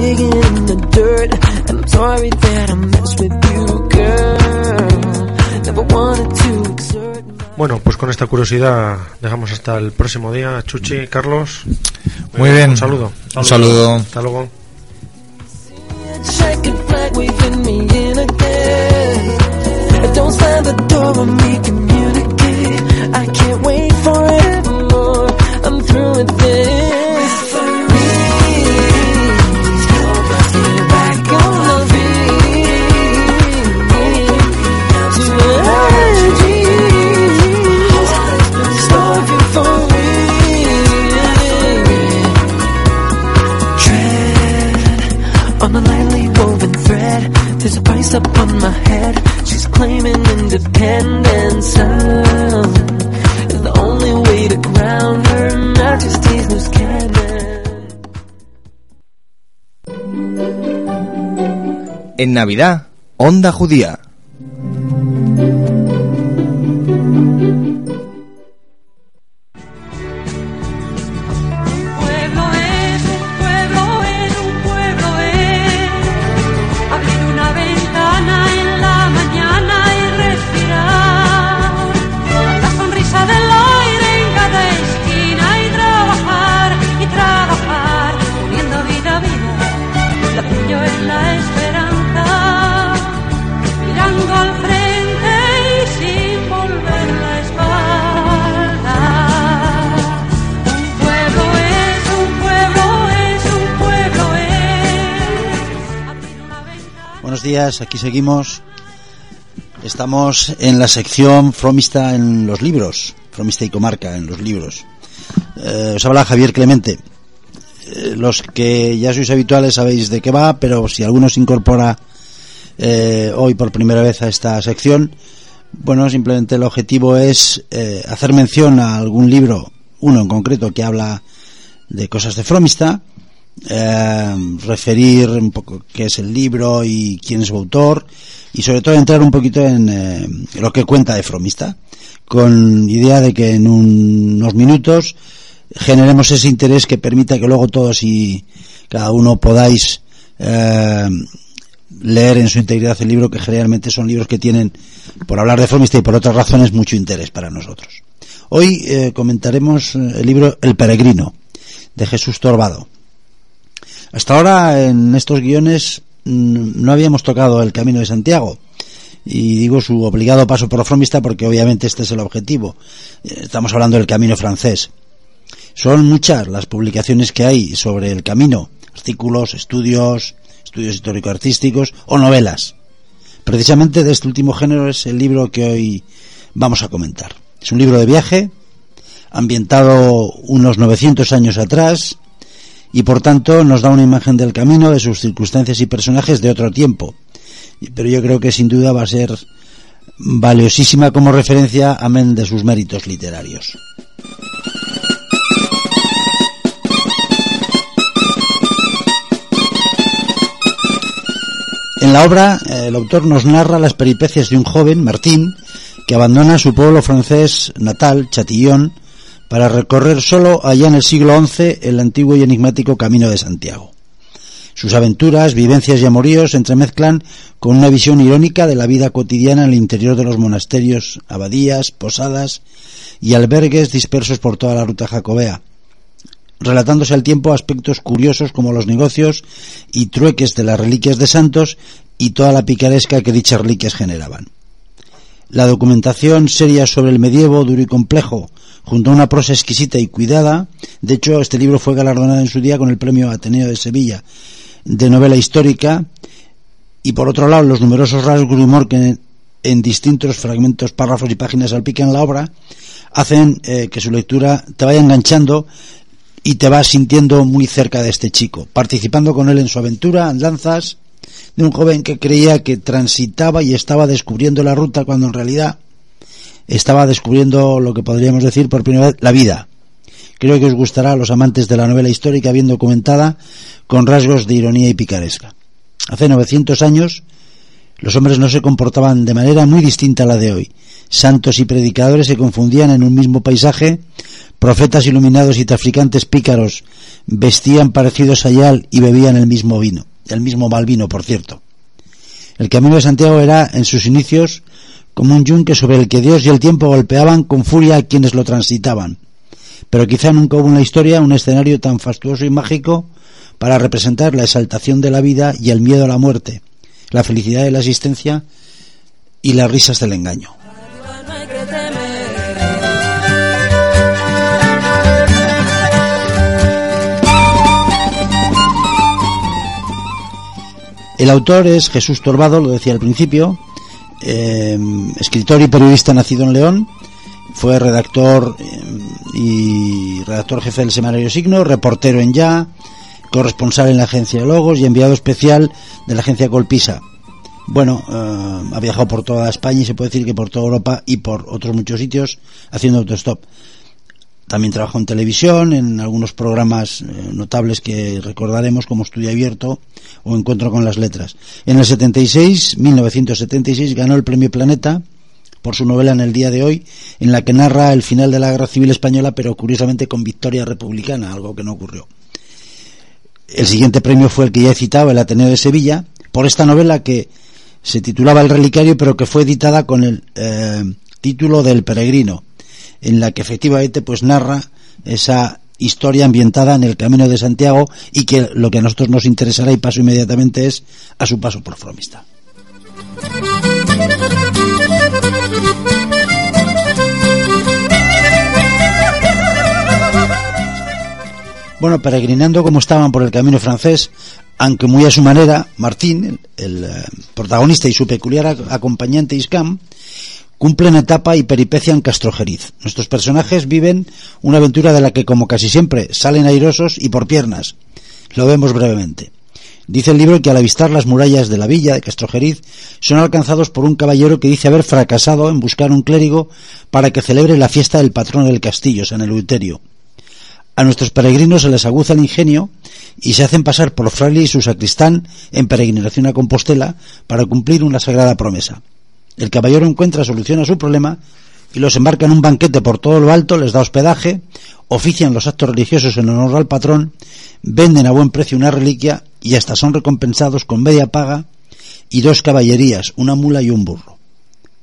S8: I'm digging in the dirt. And I'm sorry that I messed with you, girl. Never wanted to exert.
S2: Bueno, pues con esta curiosidad dejamos hasta el próximo día. Chuchi, Carlos.
S20: Muy bien.
S2: Un saludo.
S20: Un saludo.
S2: Hasta luego.
S8: Checkered flag waving me in again. Don't slam the door on me, communicate. I can't wait forevermore. I'm through with this.
S5: En Navidad, Onda Judía.
S3: Días, aquí seguimos. Estamos en la sección Fromista en los libros, Fromista y Comarca en los libros. Eh, os habla Javier Clemente. Eh, los que ya sois habituales sabéis de qué va, pero si alguno se incorpora eh, hoy por primera vez a esta sección, bueno, simplemente el objetivo es hacer mención a algún libro, uno en concreto que habla de cosas de Fromista, eh, referir un poco qué es el libro y quién es su autor y sobre todo entrar un poquito en eh, lo que cuenta de Fromista con idea de que en un- unos minutos generemos ese interés que permita que luego todos y cada uno podáis eh, leer en su integridad el libro que generalmente son libros que tienen por hablar de Fromista y por otras razones mucho interés para nosotros. Hoy eh, comentaremos el libro El Peregrino de Jesús Torbado hasta ahora en estos guiones mm, no habíamos tocado el Camino de Santiago y digo su obligado paso por Fromista porque obviamente este es el objetivo. Eh, Estamos hablando del camino francés. Son muchas las publicaciones que hay sobre el camino, artículos, estudios, estudios histórico-artísticos o novelas. Precisamente de este último género es el libro que hoy vamos a comentar. Es un libro de viaje, ambientado unos 900 años atrás, y por tanto nos da una imagen del camino, de sus circunstancias y personajes de otro tiempo. Pero yo creo que sin duda va a ser valiosísima como referencia, amén de sus méritos literarios. En la obra, eh, el autor nos narra las peripecias de un joven, Martín, que abandona su pueblo francés natal, Chatillon, para recorrer solo allá en el siglo XI el antiguo y enigmático Camino de Santiago. Sus aventuras, vivencias y amoríos se entremezclan con una visión irónica de la vida cotidiana en el interior de los monasterios, abadías, posadas y albergues dispersos por toda la ruta jacobea, relatándose al tiempo aspectos curiosos como los negocios y trueques de las reliquias de santos y toda la picaresca que dichas reliquias generaban. La documentación seria sobre el medievo, duro y complejo, junto a una prosa exquisita y cuidada, de hecho este libro fue galardonado en su día con el premio Ateneo de Sevilla de novela histórica, y por otro lado los numerosos rasgos de humor que en distintos fragmentos, párrafos y páginas salpican la obra, hacen eh, que su lectura te vaya enganchando y te vas sintiendo muy cerca de este chico, participando con él en su aventura, andanzas, de un joven que creía que transitaba y estaba descubriendo la ruta cuando en realidad estaba descubriendo lo que podríamos decir por primera vez la vida. Creo que os gustará a los amantes de la novela histórica bien documentada con rasgos de ironía y picaresca. Hace 900 años los hombres no se comportaban de manera muy distinta a la de hoy. Santos y predicadores se confundían en un mismo paisaje, profetas iluminados y traficantes pícaros vestían parecidos a Yal y bebían el mismo vino, el mismo mal vino, por cierto. El camino de Santiago era, en sus inicios, como un yunque sobre el que Dios y el tiempo golpeaban con furia a quienes lo transitaban. Pero quizá nunca hubo en la historia un escenario tan fastuoso y mágico para representar la exaltación de la vida y el miedo a la muerte, la felicidad de la existencia y las risas del engaño. El autor es Jesús Torbado, lo decía al principio, eh, escritor y periodista nacido en León, fue redactor eh, y redactor jefe del semanario Signo, reportero en Ya, corresponsal en la agencia Logos y enviado especial de la agencia Colpisa. Bueno, eh, ha viajado por toda España y se puede decir que por toda Europa y por otros muchos sitios haciendo autostop. También trabajó en televisión, en algunos programas eh, notables que recordaremos como Estudio Abierto o Encuentro con las Letras. En el 76, 1976, ganó el Premio Planeta por su novela En el día de hoy, en la que narra el final de la Guerra Civil Española, pero curiosamente con victoria republicana, algo que no ocurrió. El siguiente premio fue el que ya he citado, el Ateneo de Sevilla, por esta novela que se titulaba El Relicario, pero que fue editada con el eh, título del Peregrino, en la que efectivamente pues narra esa historia ambientada en el Camino de Santiago y que lo que a nosotros nos interesará y paso inmediatamente es a su paso por Fromista. Bueno, peregrinando como estaban por el camino francés, aunque muy a su manera, Martín, el, el, eh, protagonista y su peculiar ac- acompañante Iscam, cumplen etapa y peripecia en Castrojeriz. Nuestros personajes viven una aventura de la que, como casi siempre, salen airosos y por piernas. Lo vemos brevemente. Dice el libro que al avistar las murallas de la villa de Castrojeriz son alcanzados por un caballero que dice haber fracasado en buscar un clérigo para que celebre la fiesta del patrón del castillo, San Eleuterio. A nuestros peregrinos se les aguza el ingenio y se hacen pasar por fraile y su sacristán en peregrinación a Compostela para cumplir una sagrada promesa. El caballero encuentra solución a su problema y los embarca en un banquete por todo lo alto, les da hospedaje, ofician los actos religiosos en honor al patrón, venden a buen precio una reliquia y hasta son recompensados con media paga y dos caballerías, una mula y un burro.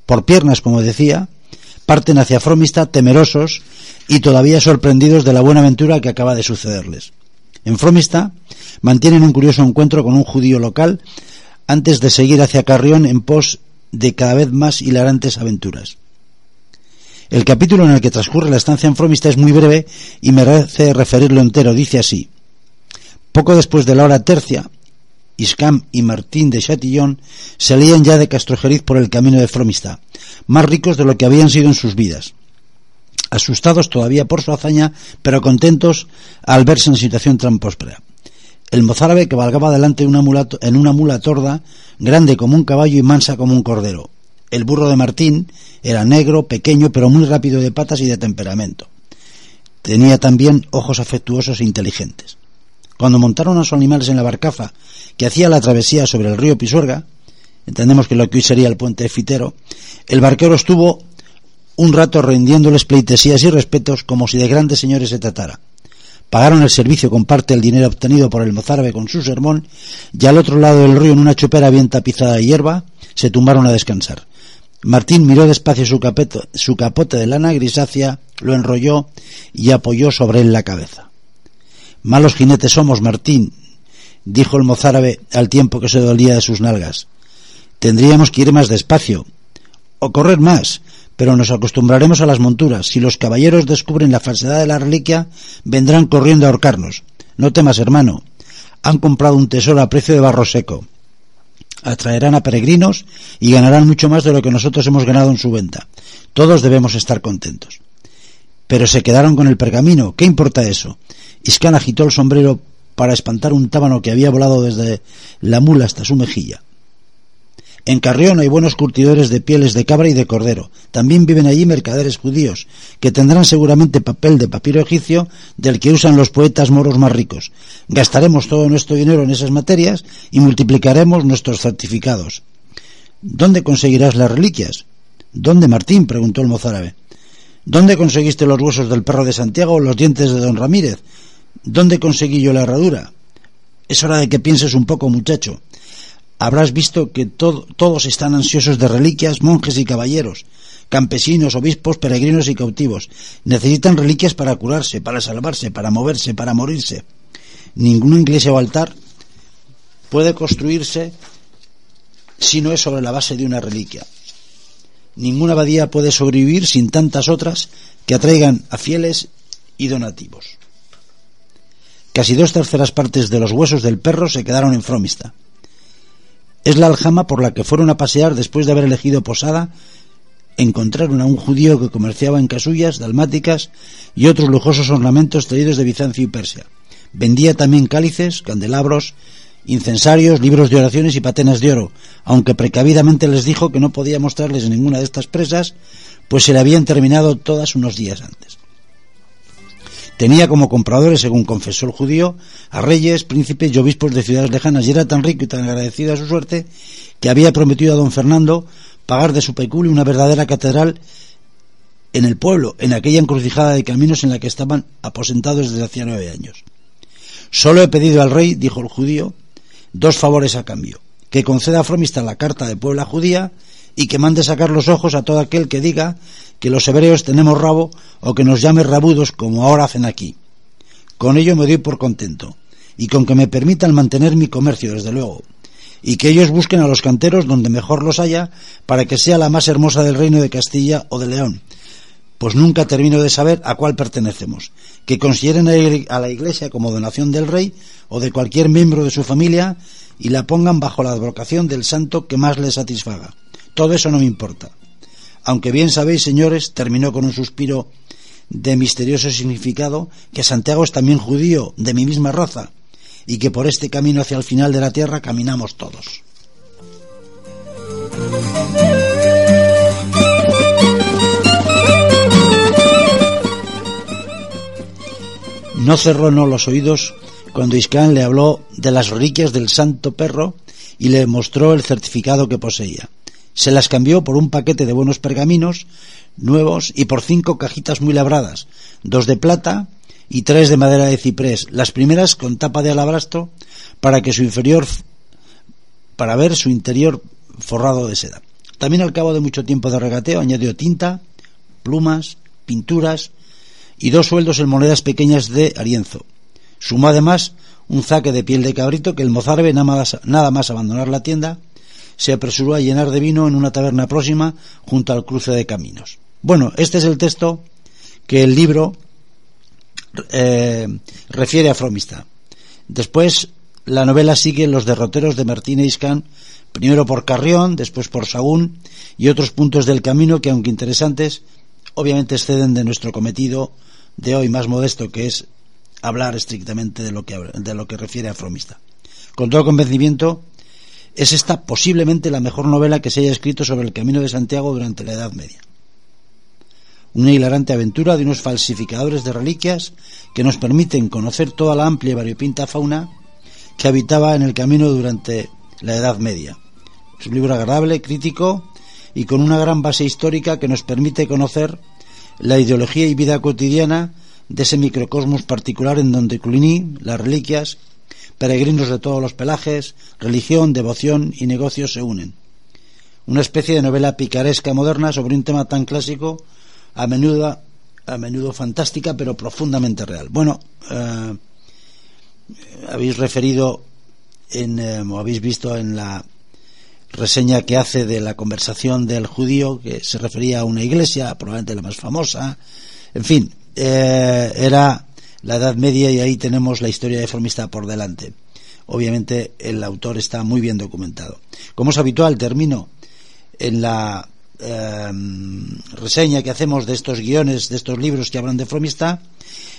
S3: Por piernas, como decía, parten hacia Fromista temerosos y todavía sorprendidos de la buena aventura que acaba de sucederles. En Fromista mantienen un curioso encuentro con un judío local antes de seguir hacia Carrión en pos de cada vez más hilarantes aventuras. El capítulo en el que transcurre la estancia en Fromista es muy breve y merece referirlo entero. Dice así. Poco después de la hora tercia, Iscam y Martín de Chatillon salían ya de Castrojeriz por el camino de Fromista, más ricos de lo que habían sido en sus vidas. Asustados todavía por su hazaña, pero contentos al verse en situación tan próspera. El mozárabe cabalgaba delante en una mula torda, grande como un caballo y mansa como un cordero. El burro de Martín era negro, pequeño, pero muy rápido de patas y de temperamento. Tenía también ojos afectuosos e inteligentes. Cuando montaron a sus animales en la barcaza que hacía la travesía sobre el río Pisuerga, entendemos que lo que hoy sería el puente Fitero, el barquero estuvo un rato rindiéndoles pleitesías y respetos como si de grandes señores se tratara. Pagaron el servicio con parte del dinero obtenido por el mozárabe con su sermón y al otro lado del río en una chopera bien tapizada de hierba se tumbaron a descansar. Martín miró despacio su, su capote de lana grisácea, lo enrolló y apoyó sobre él la cabeza. Malos jinetes somos, Martín, dijo el mozárabe al tiempo que se dolía de sus nalgas. Tendríamos que ir más despacio, o correr más, pero nos acostumbraremos a las monturas. Si los caballeros descubren la falsedad de la reliquia, vendrán corriendo a ahorcarnos. No temas, hermano. Han comprado un tesoro a precio de barro seco. Atraerán a peregrinos y ganarán mucho más de lo que nosotros hemos ganado en su venta. Todos debemos estar contentos. Pero se quedaron con el pergamino. ¿Qué importa eso? Iscan agitó el sombrero para espantar un tábano que había volado desde la mula hasta su mejilla. En Carrión hay buenos curtidores de pieles de cabra y de cordero. También viven allí mercaderes judíos, que tendrán seguramente papel de papiro egipcio del que usan los poetas moros más ricos. Gastaremos todo nuestro dinero en esas materias y multiplicaremos nuestros certificados. ¿Dónde conseguirás las reliquias? ¿Dónde, Martín? preguntó el mozárabe. ¿Dónde conseguiste los huesos del perro de Santiago o los dientes de don Ramírez? ¿Dónde conseguí yo la herradura? Es hora de que pienses un poco, muchacho. Habrás visto que todos están ansiosos de reliquias, monjes y caballeros, campesinos, obispos, peregrinos y cautivos. Necesitan reliquias para curarse, para salvarse, para moverse, para morirse. Ninguna iglesia o altar puede construirse si no es sobre la base de una reliquia. Ninguna abadía puede sobrevivir sin tantas otras que atraigan a fieles y donativos. Casi dos terceras partes de los huesos del perro se quedaron en Fromista. Es la aljama por la que fueron a pasear después de haber elegido posada. Encontraron a un judío que comerciaba en casullas, dalmáticas y otros lujosos ornamentos traídos de Bizancio y Persia. Vendía también cálices, candelabros, incensarios, libros de oraciones y patenas de oro, aunque precavidamente les dijo que no podía mostrarles ninguna de estas presas, pues se le habían terminado todas unos días antes. Tenía como compradores, según confesó el judío, a reyes, príncipes y obispos de ciudades lejanas y era tan rico y tan agradecido a su suerte que había prometido a don Fernando pagar de su peculio una verdadera catedral en el pueblo, en aquella encrucijada de caminos en la que estaban aposentados desde hacía nueve años. Solo he pedido al rey, dijo el judío, dos favores a cambio, que conceda a Fromista la carta de Puebla judía y que mande sacar los ojos a todo aquel que diga que los hebreos tenemos rabo o que nos llame rabudos como ahora hacen aquí. Con ello me doy por contento, y con que me permitan mantener mi comercio, desde luego, y que ellos busquen a los canteros donde mejor los haya para que sea la más hermosa del reino de Castilla o de León, pues nunca termino de saber a cuál pertenecemos, que consideren a la Iglesia como donación del rey o de cualquier miembro de su familia y la pongan bajo la advocación del santo que más les satisfaga. Todo eso no me importa. Aunque bien sabéis, señores, terminó con un suspiro de misterioso significado, que Santiago es también judío, de mi misma raza, y que por este camino hacia el final de la tierra caminamos todos. No cerró no los oídos cuando Iscán le habló de las reliquias del santo perro y le mostró el certificado que poseía. Se las cambió por un paquete de buenos pergaminos nuevos y por cinco cajitas muy labradas, dos de plata y tres de madera de ciprés, las primeras con tapa de alabastro para que su inferior para ver su interior forrado de seda. También al cabo de mucho tiempo de regateo añadió tinta, plumas, pinturas y dos sueldos en monedas pequeñas de Arienzo. Sumó además un zaque de piel de cabrito que el mozárabe nada nada más abandonar la tienda se apresuró a llenar de vino en una taberna próxima junto al cruce de caminos. Bueno, este es el texto que el libro eh, refiere a Fromista. Después la novela sigue los derroteros de Martín Iscan, primero por Carrión, después por Sagún y otros puntos del camino que, aunque interesantes, obviamente exceden de nuestro cometido de hoy más modesto, que es hablar estrictamente de lo que, de lo que refiere a Fromista. Con todo convencimiento, es esta posiblemente la mejor novela que se haya escrito sobre el camino de Santiago durante la Edad Media. Una hilarante aventura de unos falsificadores de reliquias que nos permiten conocer toda la amplia y variopinta fauna que habitaba en el camino durante la Edad Media. Es un libro agradable, crítico y con una gran base histórica que nos permite conocer la ideología y vida cotidiana de ese microcosmos particular en donde Cluny, las reliquias, peregrinos de todos los pelajes, religión, devoción y negocios se unen. Una especie de novela picaresca moderna sobre un tema tan clásico, a menudo, a menudo fantástica, pero profundamente real. Bueno, eh, habéis referido en, eh, o habéis visto en la reseña que hace de la conversación del judío, que se refería a una iglesia, probablemente la más famosa. En fin, eh, era la Edad Media y ahí tenemos la historia de Formista por delante. Obviamente el autor está muy bien documentado. Como es habitual, termino en la eh, reseña que hacemos de estos guiones, de estos libros que hablan de Fromista.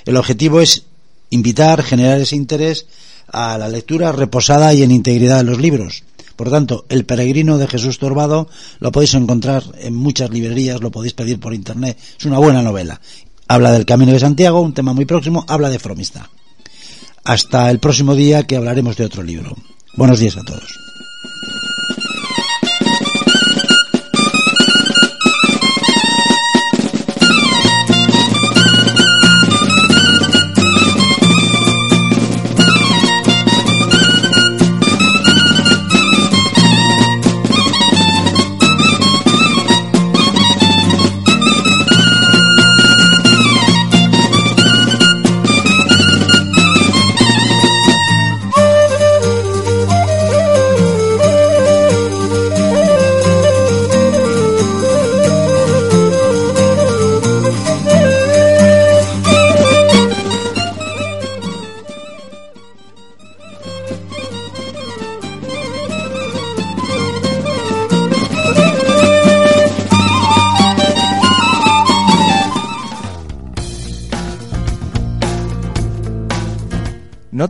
S3: El objetivo es invitar, generar ese interés a la lectura reposada y en integridad de los libros. Por tanto, El peregrino de Jesús Torbado lo podéis encontrar en muchas librerías, lo podéis pedir por internet. Es una buena novela. Habla del Camino de Santiago, un tema muy próximo, habla de Fromista. Hasta el próximo día que hablaremos de otro libro. Buenos días a todos.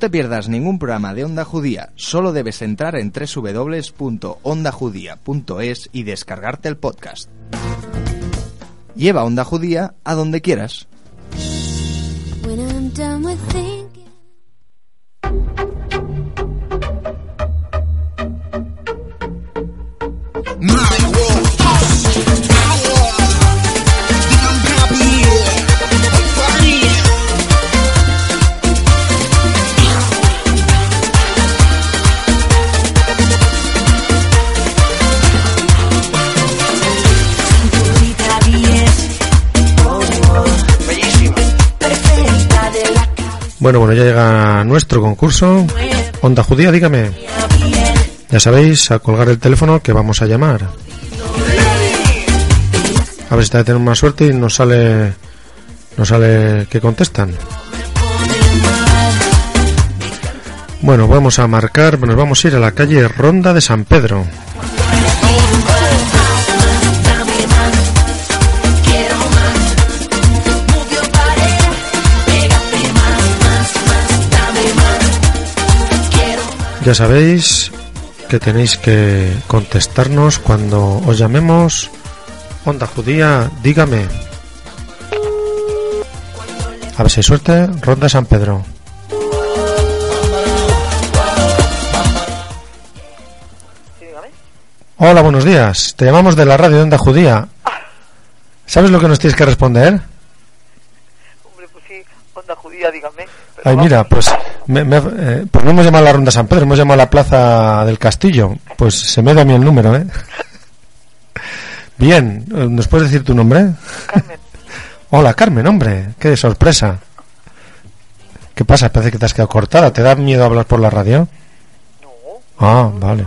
S5: Te pierdas ningún programa de Onda Judía, solo debes entrar en www.ondajudía.es y descargarte el podcast. Lleva Onda Judía a donde quieras.
S2: Bueno, bueno, ya llega nuestro concurso. Onda Judía, dígame. Ya sabéis, a colgar el teléfono que vamos a llamar. A ver si tenemos más suerte y nos sale, nos sale que contestan. Bueno, vamos a marcar, nos vamos a ir a la calle Ronda de San Pedro. Ya sabéis que tenéis que contestarnos cuando os llamemos. Onda Judía, dígame. A ver si hay suerte. Ronda San Pedro. Hola, buenos días. Te llamamos de la radio Onda Judía. ¿Sabes lo que nos tienes que responder?
S21: Hombre, pues sí, onda judía,
S2: Ay,
S21: vamos,
S2: mira, pues, me- me- eh, pues no hemos llamado a la Ronda San Pedro, hemos llamado a la Plaza del Castillo. Pues se me da a mí el número, ¿eh? Bien, eh, ¿nos puedes decir tu nombre? Hola, Carmen, hombre, qué sorpresa. ¿Qué pasa? Parece que te has quedado cortada. ¿Te da miedo hablar por la radio? No. Ah, vale.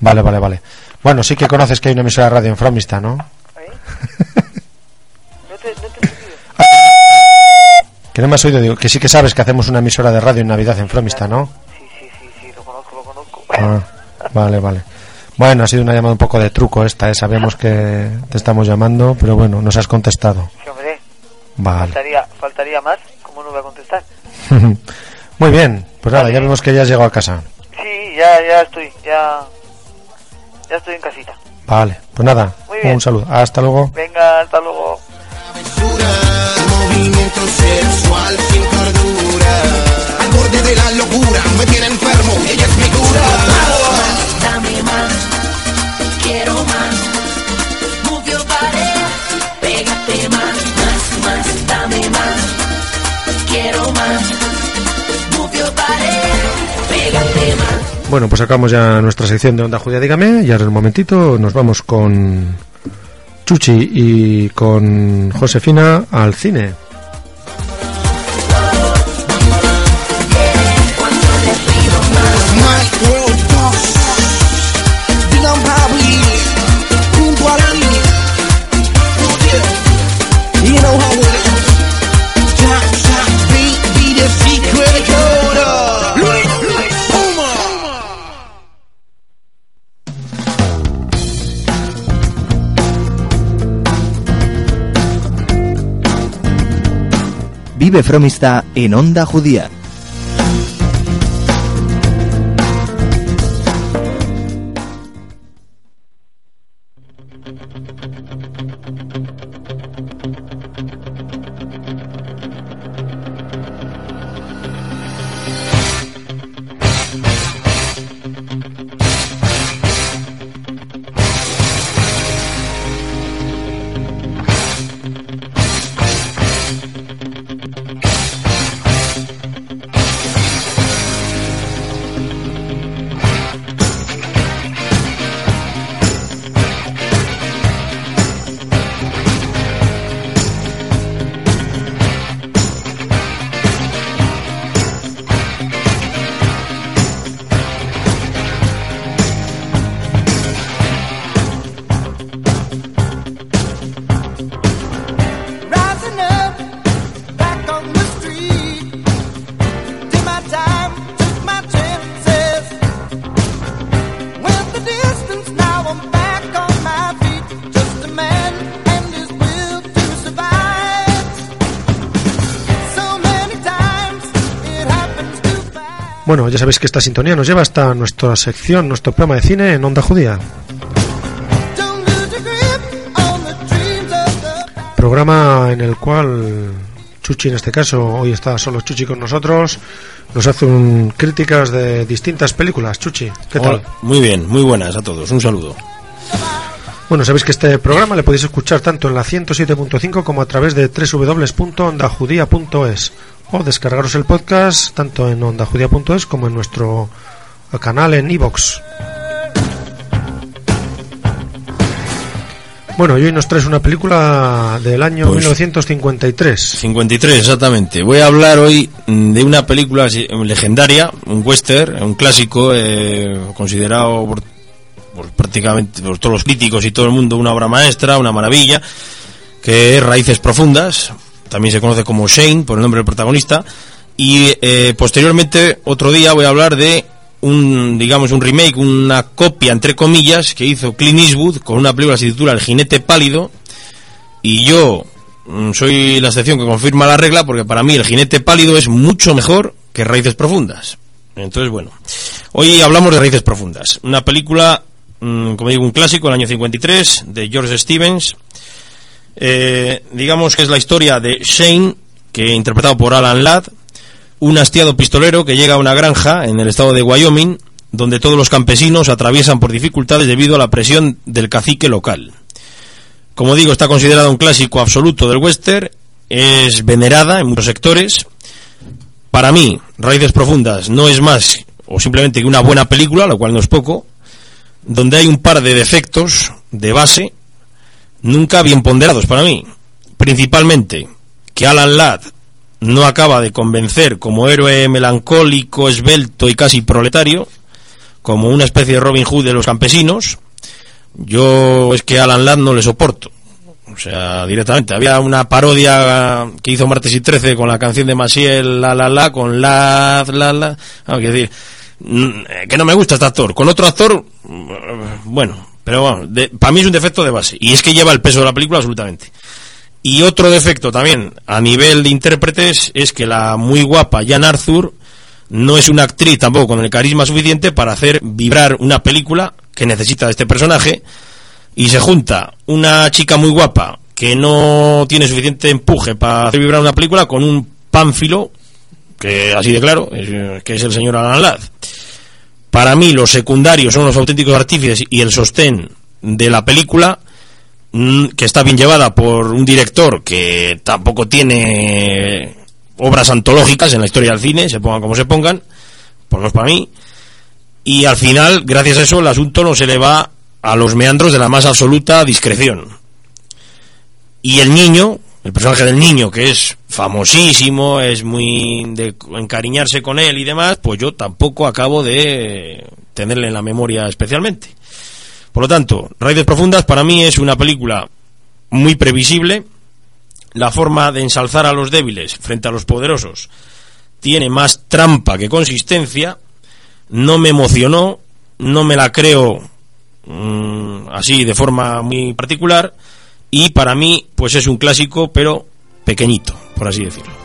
S2: Vale, vale, vale. Bueno, sí que conoces que hay una emisora de radio en Fromista, ¿no? Que no me has oído, digo, que sí que sabes que hacemos una emisora de radio en Navidad en Fromista, ¿no?
S21: Sí, sí, sí, sí, lo conozco, lo conozco.
S2: Ah, vale, vale. Bueno, ha sido una llamada un poco de truco esta, ¿eh? Sabíamos que te estamos llamando, pero bueno, nos has contestado.
S21: Sí, hombre,
S2: Vale.
S21: faltaría, faltaría más. ¿Cómo no voy a contestar?
S2: Muy bien, pues nada, ya vemos que ya has llegado a casa.
S21: Sí, ya, ya estoy, ya, ya estoy en casita.
S2: Vale, pues nada,
S21: Muy bien.
S2: un saludo. Hasta luego.
S21: Venga, hasta luego.
S11: Movimiento sexual sin cordura Al borde de la locura Me tiene enfermo y ella es mi cura
S22: Dame más, quiero más. Move your body, pégate más, más, más. Dame más, quiero más. Move your body, pégate más.
S2: Bueno, pues sacamos ya nuestra sección de Onda Judía, dígame, y ahora en un momentito nos vamos con Chuchi y con Josefina al cine.
S5: Vive Fromista en Onda Judía.
S2: Ya sabéis que esta sintonía nos lleva hasta nuestra sección, nuestro programa de cine en Onda Judía. Programa en el cual Chuchi, en este caso, hoy está solo Chuchi con nosotros, nos hace un, críticas de distintas películas. Chuchi, ¿qué tal?
S23: Hola, Muy bien, muy buenas a todos. Un saludo.
S2: Bueno, sabéis que este programa le podéis escuchar tanto en la 107.5 como a través de www.ondajudía.es o descargaros el podcast tanto en ondajudía.es como en nuestro canal en iVoox. Bueno, y hoy nos traes una película del año
S23: Pues-
S2: 1953.
S23: 53, exactamente. Voy a hablar hoy mm, de una película legendaria, un western, un clásico, eh, considerado por, por prácticamente por todos los críticos y todo el mundo una obra maestra, una maravilla, que es Raíces Profundas. También se conoce como Shane, por el nombre del protagonista. Y eh, posteriormente, otro día, voy a hablar de un, digamos, un remake, una copia, entre comillas, que hizo Clint Eastwood con una película que se titula El jinete pálido. Y yo mm, soy la excepción que confirma la regla porque para mí El jinete pálido es mucho mejor que Raíces Profundas. Entonces, bueno, hoy hablamos de Raíces Profundas. Una película, mm, como digo, un clásico del año 53 de George Stevens. Eh, digamos que es la historia de Shane, que interpretado por Alan Ladd, un hastiado pistolero que llega a una granja en el estado de Wyoming, donde todos los campesinos atraviesan por dificultades debido a la presión del cacique local. Como digo, está considerada un clásico absoluto del western, es venerada en muchos sectores. Para mí, Raíces Profundas no es más o simplemente que una buena película, lo cual no es poco, donde hay un par de defectos de base nunca bien ponderados para mí. Principalmente que Alan Ladd no acaba de convencer como héroe melancólico, esbelto y casi proletario, como una especie de Robin Hood de los campesinos. Yo es que Alan Ladd no le soporto. O sea, directamente. Había una parodia que hizo Martes y 13 con la canción de Maciel, la la la, con la la la. Ah, decir, mm, eh, que no me gusta este actor. Con otro actor, mm, bueno, pero bueno, para mí es un defecto de base. Y es que lleva el peso de la película absolutamente. Y otro defecto también a nivel de intérpretes es que la muy guapa Jan Arthur no es una actriz tampoco con el carisma suficiente para hacer vibrar una película que necesita de este personaje y se junta una chica muy guapa que no tiene suficiente empuje para hacer vibrar una película con un pánfilo que así de claro que es el señor Alan Ladd para mí los secundarios son los auténticos artífices y el sostén de la película mm, que está bien llevada por un director que tampoco tiene obras antológicas en la historia del cine, se pongan como se pongan, por lo menos para mí, y al final, gracias a eso, el asunto no se le va a los meandros de la más absoluta discreción. Y el niño, el personaje del niño, que es famosísimo, es muy de encariñarse con él y demás, pues yo tampoco acabo de tenerle en la memoria especialmente. Por lo tanto, Raíces Profundas para mí es una película muy previsible. La forma de ensalzar a los débiles frente a los poderosos tiene más trampa que consistencia. No me emocionó, no me la creo mm, así de forma muy particular. Y para mí, pues es un clásico, pero pequeñito, por así decirlo.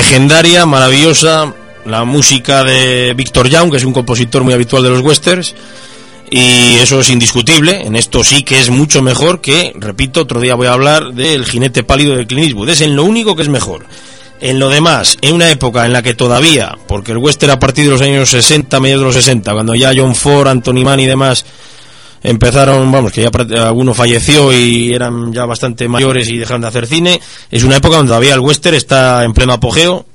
S23: Legendaria, maravillosa, la música de Victor Young, que es un compositor muy habitual de los westerns, y eso es indiscutible, en esto sí que es mucho mejor que, repito, otro día voy a hablar del jinete pálido de Clint Eastwood, es en lo único que es mejor. En lo demás, en una época en la que todavía, porque el western a partir de los años 60, mediados de los 60, cuando ya John Ford, Anthony Mann y demás empezaron, vamos, que ya alguno falleció y eran ya bastante mayores y dejaron de hacer cine, es una época donde todavía el western está en pleno apogeo,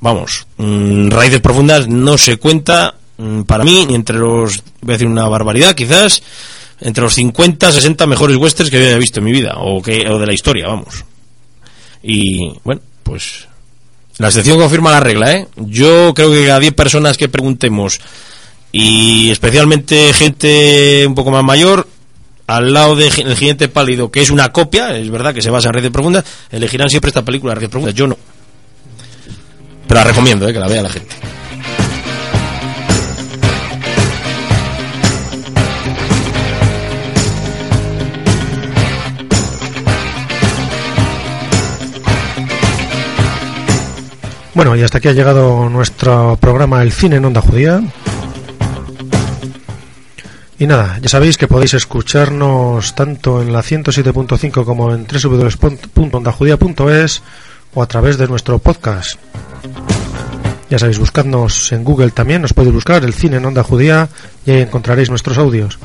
S23: vamos, mm, raíces profundas no se cuenta mm, para mí ni entre los, voy a decir una barbaridad quizás, entre los 50, 60 mejores westerns que yo haya visto en mi vida, o, que, o de la historia, vamos. Y bueno, pues la excepción confirma la regla, ¿eh? Yo creo que a 10 personas que preguntemos, y especialmente gente un poco más mayor, al lado del de Jinete Pálido, que es una copia, es verdad que se basa en Redes Profundas, elegirán siempre esta película, Redes Profundas. Yo no. Pero la recomiendo, eh, que la vea la gente.
S2: Bueno, y hasta aquí ha llegado nuestro programa El Cine en Onda Judía. Y nada, ya sabéis que podéis escucharnos tanto en la 107.5 como en www.ondajudía.es o a través de nuestro podcast. Ya sabéis, buscadnos en Google también, nos podéis buscar el cine en Onda Judía y ahí encontraréis nuestros audios.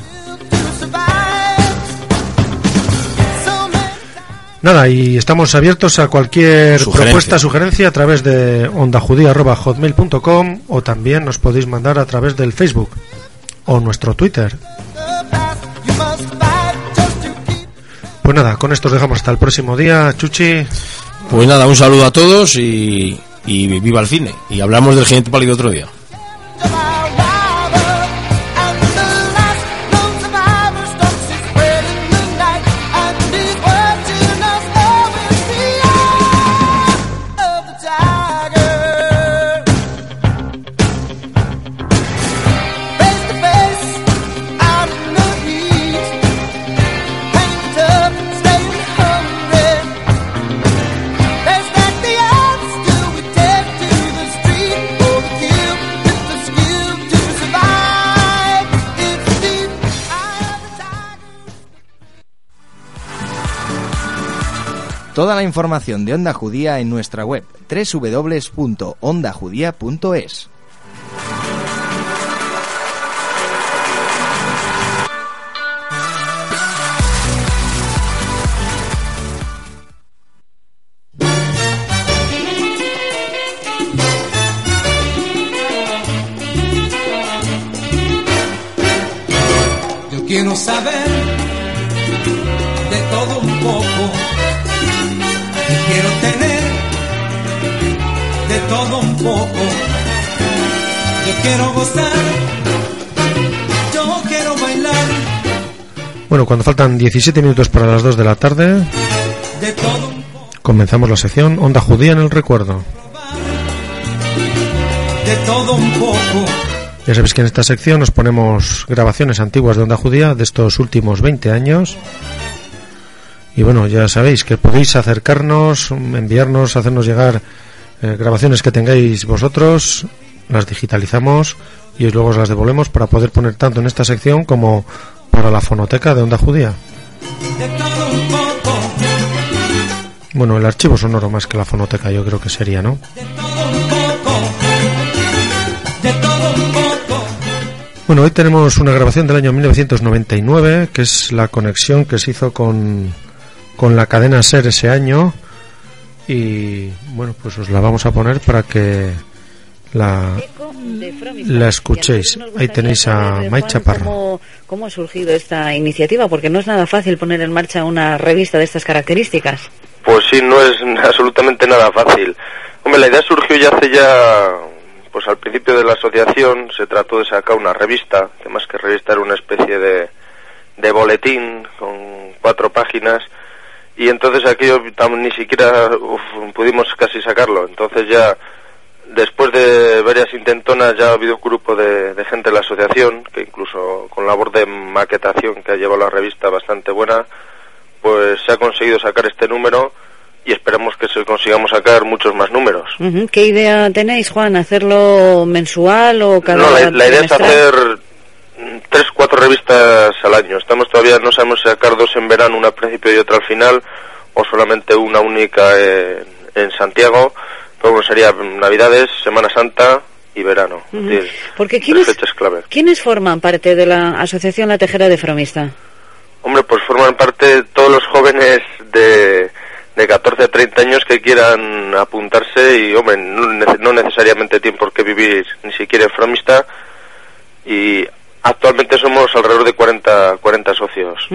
S2: Nada, y estamos abiertos a cualquier
S23: Sugerencia.
S2: propuesta, sugerencia a través de ondajudía.hotmail.com o también nos podéis mandar a través del Facebook o nuestro Twitter. Pues nada, con esto os dejamos hasta el próximo día, Chuchi.
S23: Pues nada, un saludo a todos y, y viva el cine. Y hablamos del jinete pálido otro día.
S5: Toda la información de Onda Judía en nuestra web www.ondajudía.es.
S8: poco. Yo quiero gozar, yo quiero bailar
S2: Bueno, cuando faltan 17 minutos para las 2 de la tarde,
S8: de todo,
S2: comenzamos la sección Onda Judía en el Recuerdo.
S8: de todo un poco.
S2: Ya sabéis que en esta sección nos ponemos grabaciones antiguas de Onda Judía de estos últimos 20 años. Y bueno, ya sabéis que podéis acercarnos, enviarnos, hacernos llegar eh, grabaciones que tengáis vosotros, las digitalizamos y luego os las devolvemos para poder poner tanto en esta sección como para la fonoteca de Onda Judía. Bueno, el archivo sonoro más que la fonoteca yo creo que sería, ¿no? Bueno, hoy tenemos una grabación del año 1999, que es la conexión que se hizo con, con la cadena SER ese año. Y bueno, pues os la vamos a poner para que la, la escuchéis. Ahí tenéis a May Chaparro.
S24: ¿Cómo, ¿Cómo ha surgido esta iniciativa? Porque no es nada fácil poner en marcha una revista de estas características.
S25: Pues sí, no es absolutamente nada fácil. Hombre, la idea surgió ya hace ya, pues al principio de la asociación se trató de sacar una revista, que más que revista era una especie de, de boletín con cuatro páginas, y entonces aquello tam- ni siquiera uf, pudimos casi sacarlo. Entonces ya, después de varias intentonas, ya ha habido un grupo de, de gente de la asociación, que incluso con labor de maquetación que ha llevado la revista bastante buena, pues se ha conseguido sacar este número y esperamos que se consigamos sacar muchos más números.
S24: ¿Qué idea tenéis, Juan? ¿Hacerlo mensual o cada
S25: No, la, la idea es hacer tres, cuatro revistas al año. Estamos todavía, no sabemos si sacar dos en verano, una al principio y otra al final, o solamente una única en, en Santiago. Pero bueno, sería Navidades, Semana Santa y verano. Decir,
S24: Porque ¿quiénes,
S25: fechas clave.
S24: ¿quiénes forman parte de la Asociación La Tejera de Fromista?
S25: Hombre, pues forman parte todos los jóvenes de, de 14 a 30 años que quieran apuntarse y, hombre, no, no necesariamente tienen por qué vivir ni siquiera en Fromista y Actualmente somos alrededor de 40, 40 socios.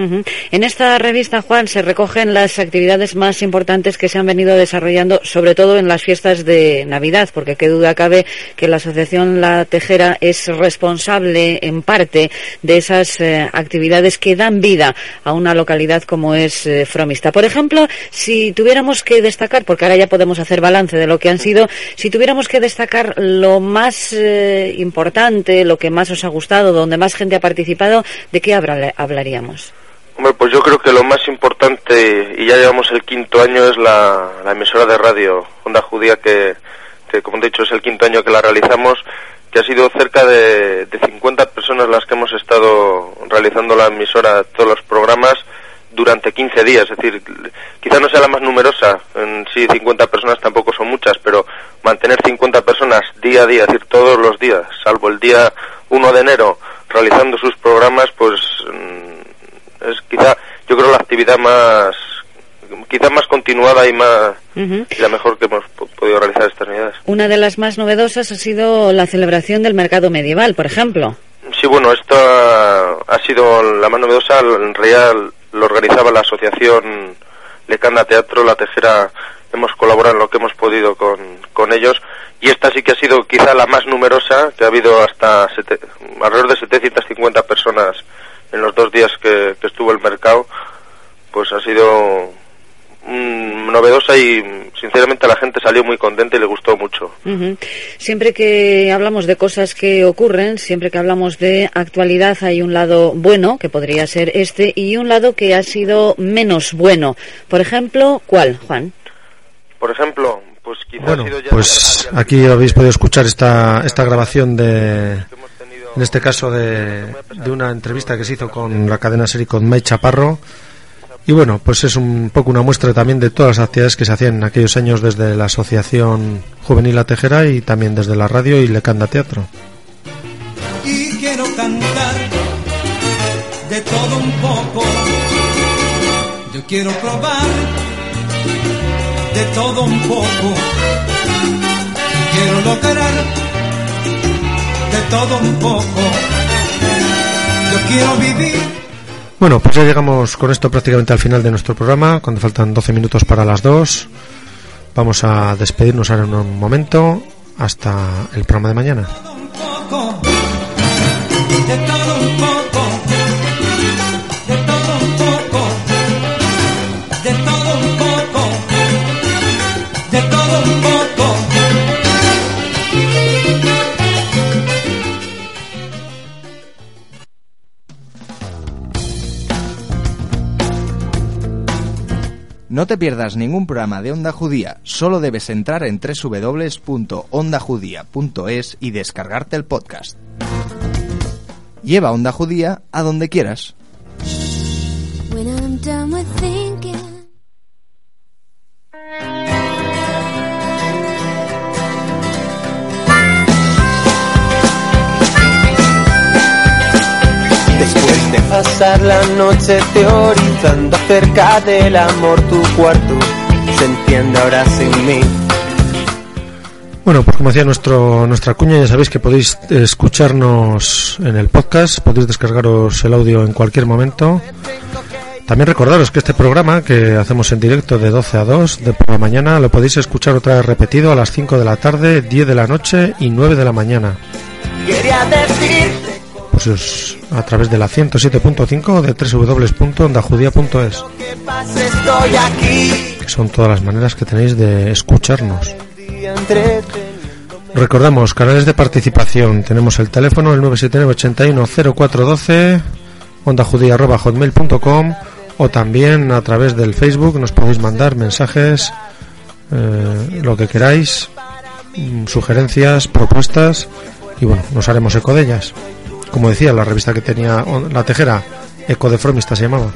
S24: En esta revista, Juan, se recogen las actividades más importantes que se han venido desarrollando, sobre todo en las fiestas de Navidad, porque qué duda cabe que la Asociación La Tejera es responsable, en parte, de esas eh, actividades que dan vida a una localidad como es eh, Fromista. Por ejemplo, si tuviéramos que destacar, porque ahora ya podemos hacer balance de lo que han sido, si tuviéramos que destacar lo más eh, importante, lo que más os ha gustado, donde más gente ha participado, ¿de qué habla- hablaríamos?
S25: Pues yo creo que lo más importante, y ya llevamos el quinto año, es la, emisora de radio Onda Judía, que, que como he dicho es el quinto año que la realizamos, que ha sido cerca de, de 50 personas las que hemos estado realizando la emisora, todos los programas, durante 15 días. Es decir, quizá no sea la más numerosa, en sí 50 personas tampoco son muchas, pero mantener 50 personas día a día, es decir, todos los días, salvo el día 1 de enero, realizando sus programas, pues mm, es quizá, yo creo, la actividad más, quizá más continuada y más, y la mejor que hemos po- podido realizar estas unidades.
S24: Una de las más novedosas ha sido la celebración del mercado medieval, por ejemplo.
S25: Sí, bueno, esto ha, ha sido la más novedosa. En realidad lo organizaba la asociación Lecanda Teatro, La Tejera. Hemos colaborado en lo que hemos podido con, con ellos. Y esta sí que ha sido quizá la más numerosa, que ha habido hasta sete- alrededor de 750 personas en los dos días que, que estuvo el mercado. Pues ha sido mm, novedosa y sinceramente la gente salió muy contenta y le gustó mucho.
S24: Siempre que hablamos de cosas que ocurren, siempre que hablamos de actualidad, hay un lado bueno, que podría ser este, y un lado que ha sido menos bueno. Por ejemplo, ¿cuál, Juan?
S25: Por ejemplo, quizá
S2: Bueno,
S25: ha sido ya
S2: pues aquí habéis podido escuchar esta, esta grabación de, en este caso de, de una entrevista que se hizo con la cadena serie con May Chaparro. Y bueno, pues es un poco una muestra también de todas las actividades que se hacían en aquellos años desde la Asociación Juvenil La Tejera y también desde la radio y Lecanda Teatro.
S8: y quiero cantar de todo un poco. Yo quiero probar de todo un poco. Quiero lograr de todo un poco. Yo quiero vivir.
S2: Bueno, pues ya llegamos con esto prácticamente al final de nuestro programa, cuando faltan 12 minutos para las 2. Vamos a despedirnos ahora en un momento. Hasta el programa de mañana.
S5: No te pierdas ningún programa de Onda Judía, solo debes entrar en www.ondajudía.es y descargarte el podcast. Lleva Onda Judía a donde quieras.
S1: Después de pasar la noche teorizando acerca del amor, tu cuarto se entiende ahora sin mí.
S2: Bueno, pues como decía nuestro, nuestra cuña, ya sabéis que podéis escucharnos en el podcast, podéis descargaros el audio en cualquier momento. También recordaros que este programa que hacemos en directo de 12 a 2 de por la mañana lo podéis escuchar otra vez repetido a las 5 de la tarde, 10 de la noche y 9 de la mañana.
S1: Quería decirte
S2: A través de la 107.5 o de www.ondajudia.es,
S1: que
S2: son todas las maneras que tenéis de escucharnos. Recordamos, canales de participación. Tenemos el teléfono, el 979-810412, ondajudía.hotmail.com o también a través del Facebook nos podéis mandar mensajes, eh, lo que queráis, mm, sugerencias, propuestas y bueno, nos haremos eco de ellas. Como decía, la revista que tenía la tejera, Eco de Fromista se llamaba.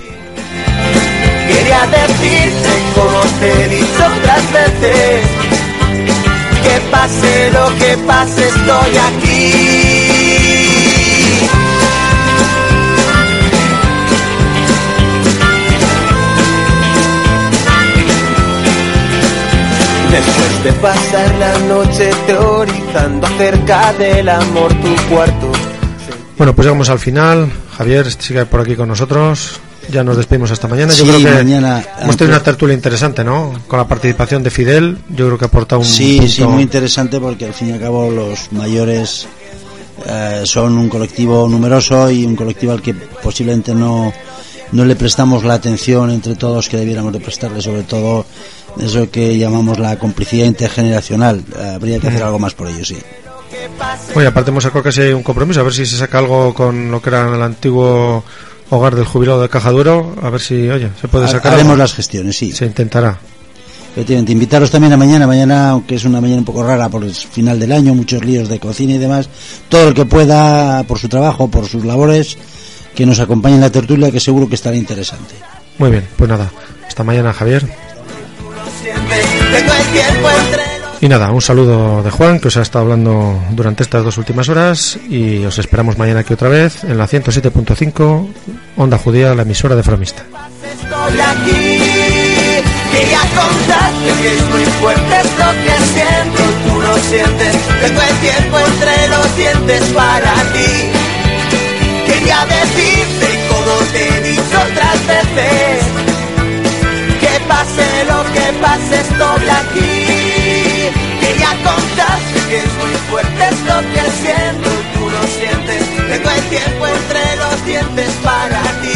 S1: Quería decirte como te he dicho otras veces Que pase lo que pase estoy aquí Después de pasar la noche teorizando acerca del amor tu cuarto
S2: Bueno, pues llegamos al final. Javier sigue por aquí con nosotros. Ya nos despedimos hasta mañana. Yo
S3: Sí,
S2: creo que
S3: mañana,
S2: hemos tenido una tertulia interesante, ¿no? Con la participación de Fidel. Yo creo que ha aportado un
S3: Sí,
S2: punto-
S3: sí, muy interesante porque al fin y al cabo los mayores eh, son un colectivo numeroso y un colectivo al que posiblemente no, no le prestamos la atención entre todos que debiéramos de prestarle, sobre todo eso que llamamos la complicidad intergeneracional. Habría que hacer algo más por ello, sí.
S2: Oye, aparte hemos sacado casi un compromiso, a ver si se saca algo con lo que era el antiguo hogar del jubilado de Cajaduero, a ver si, oye, se puede sacar
S3: haremos
S2: algo.
S3: las gestiones, sí.
S2: Se intentará.
S3: Efectivamente, invitaros también a mañana, mañana, aunque es una mañana un poco rara por el final del año, muchos líos de cocina y demás, todo el que pueda, por su trabajo, por sus labores, que nos acompañe en la tertulia, que seguro que estará interesante.
S2: Muy bien, pues nada, hasta mañana Javier.
S1: Tengo el tiempo entre
S2: Y nada, un saludo de Juan, que os ha estado hablando durante estas dos últimas horas, y os esperamos mañana aquí otra vez, en la 107.5, Onda Judía, la emisora de Fromista.
S1: estoy aquí. Quería contarte que es muy fuerte esto que siento, tú lo sientes. Tengo el tiempo entre los dientes para ti. Quería decirte como te he dicho otras veces, que pase lo que pase estoy aquí contaste que es muy fuerte es lo que siento, tú lo sientes. Tengo el tiempo entre los dientes para ti.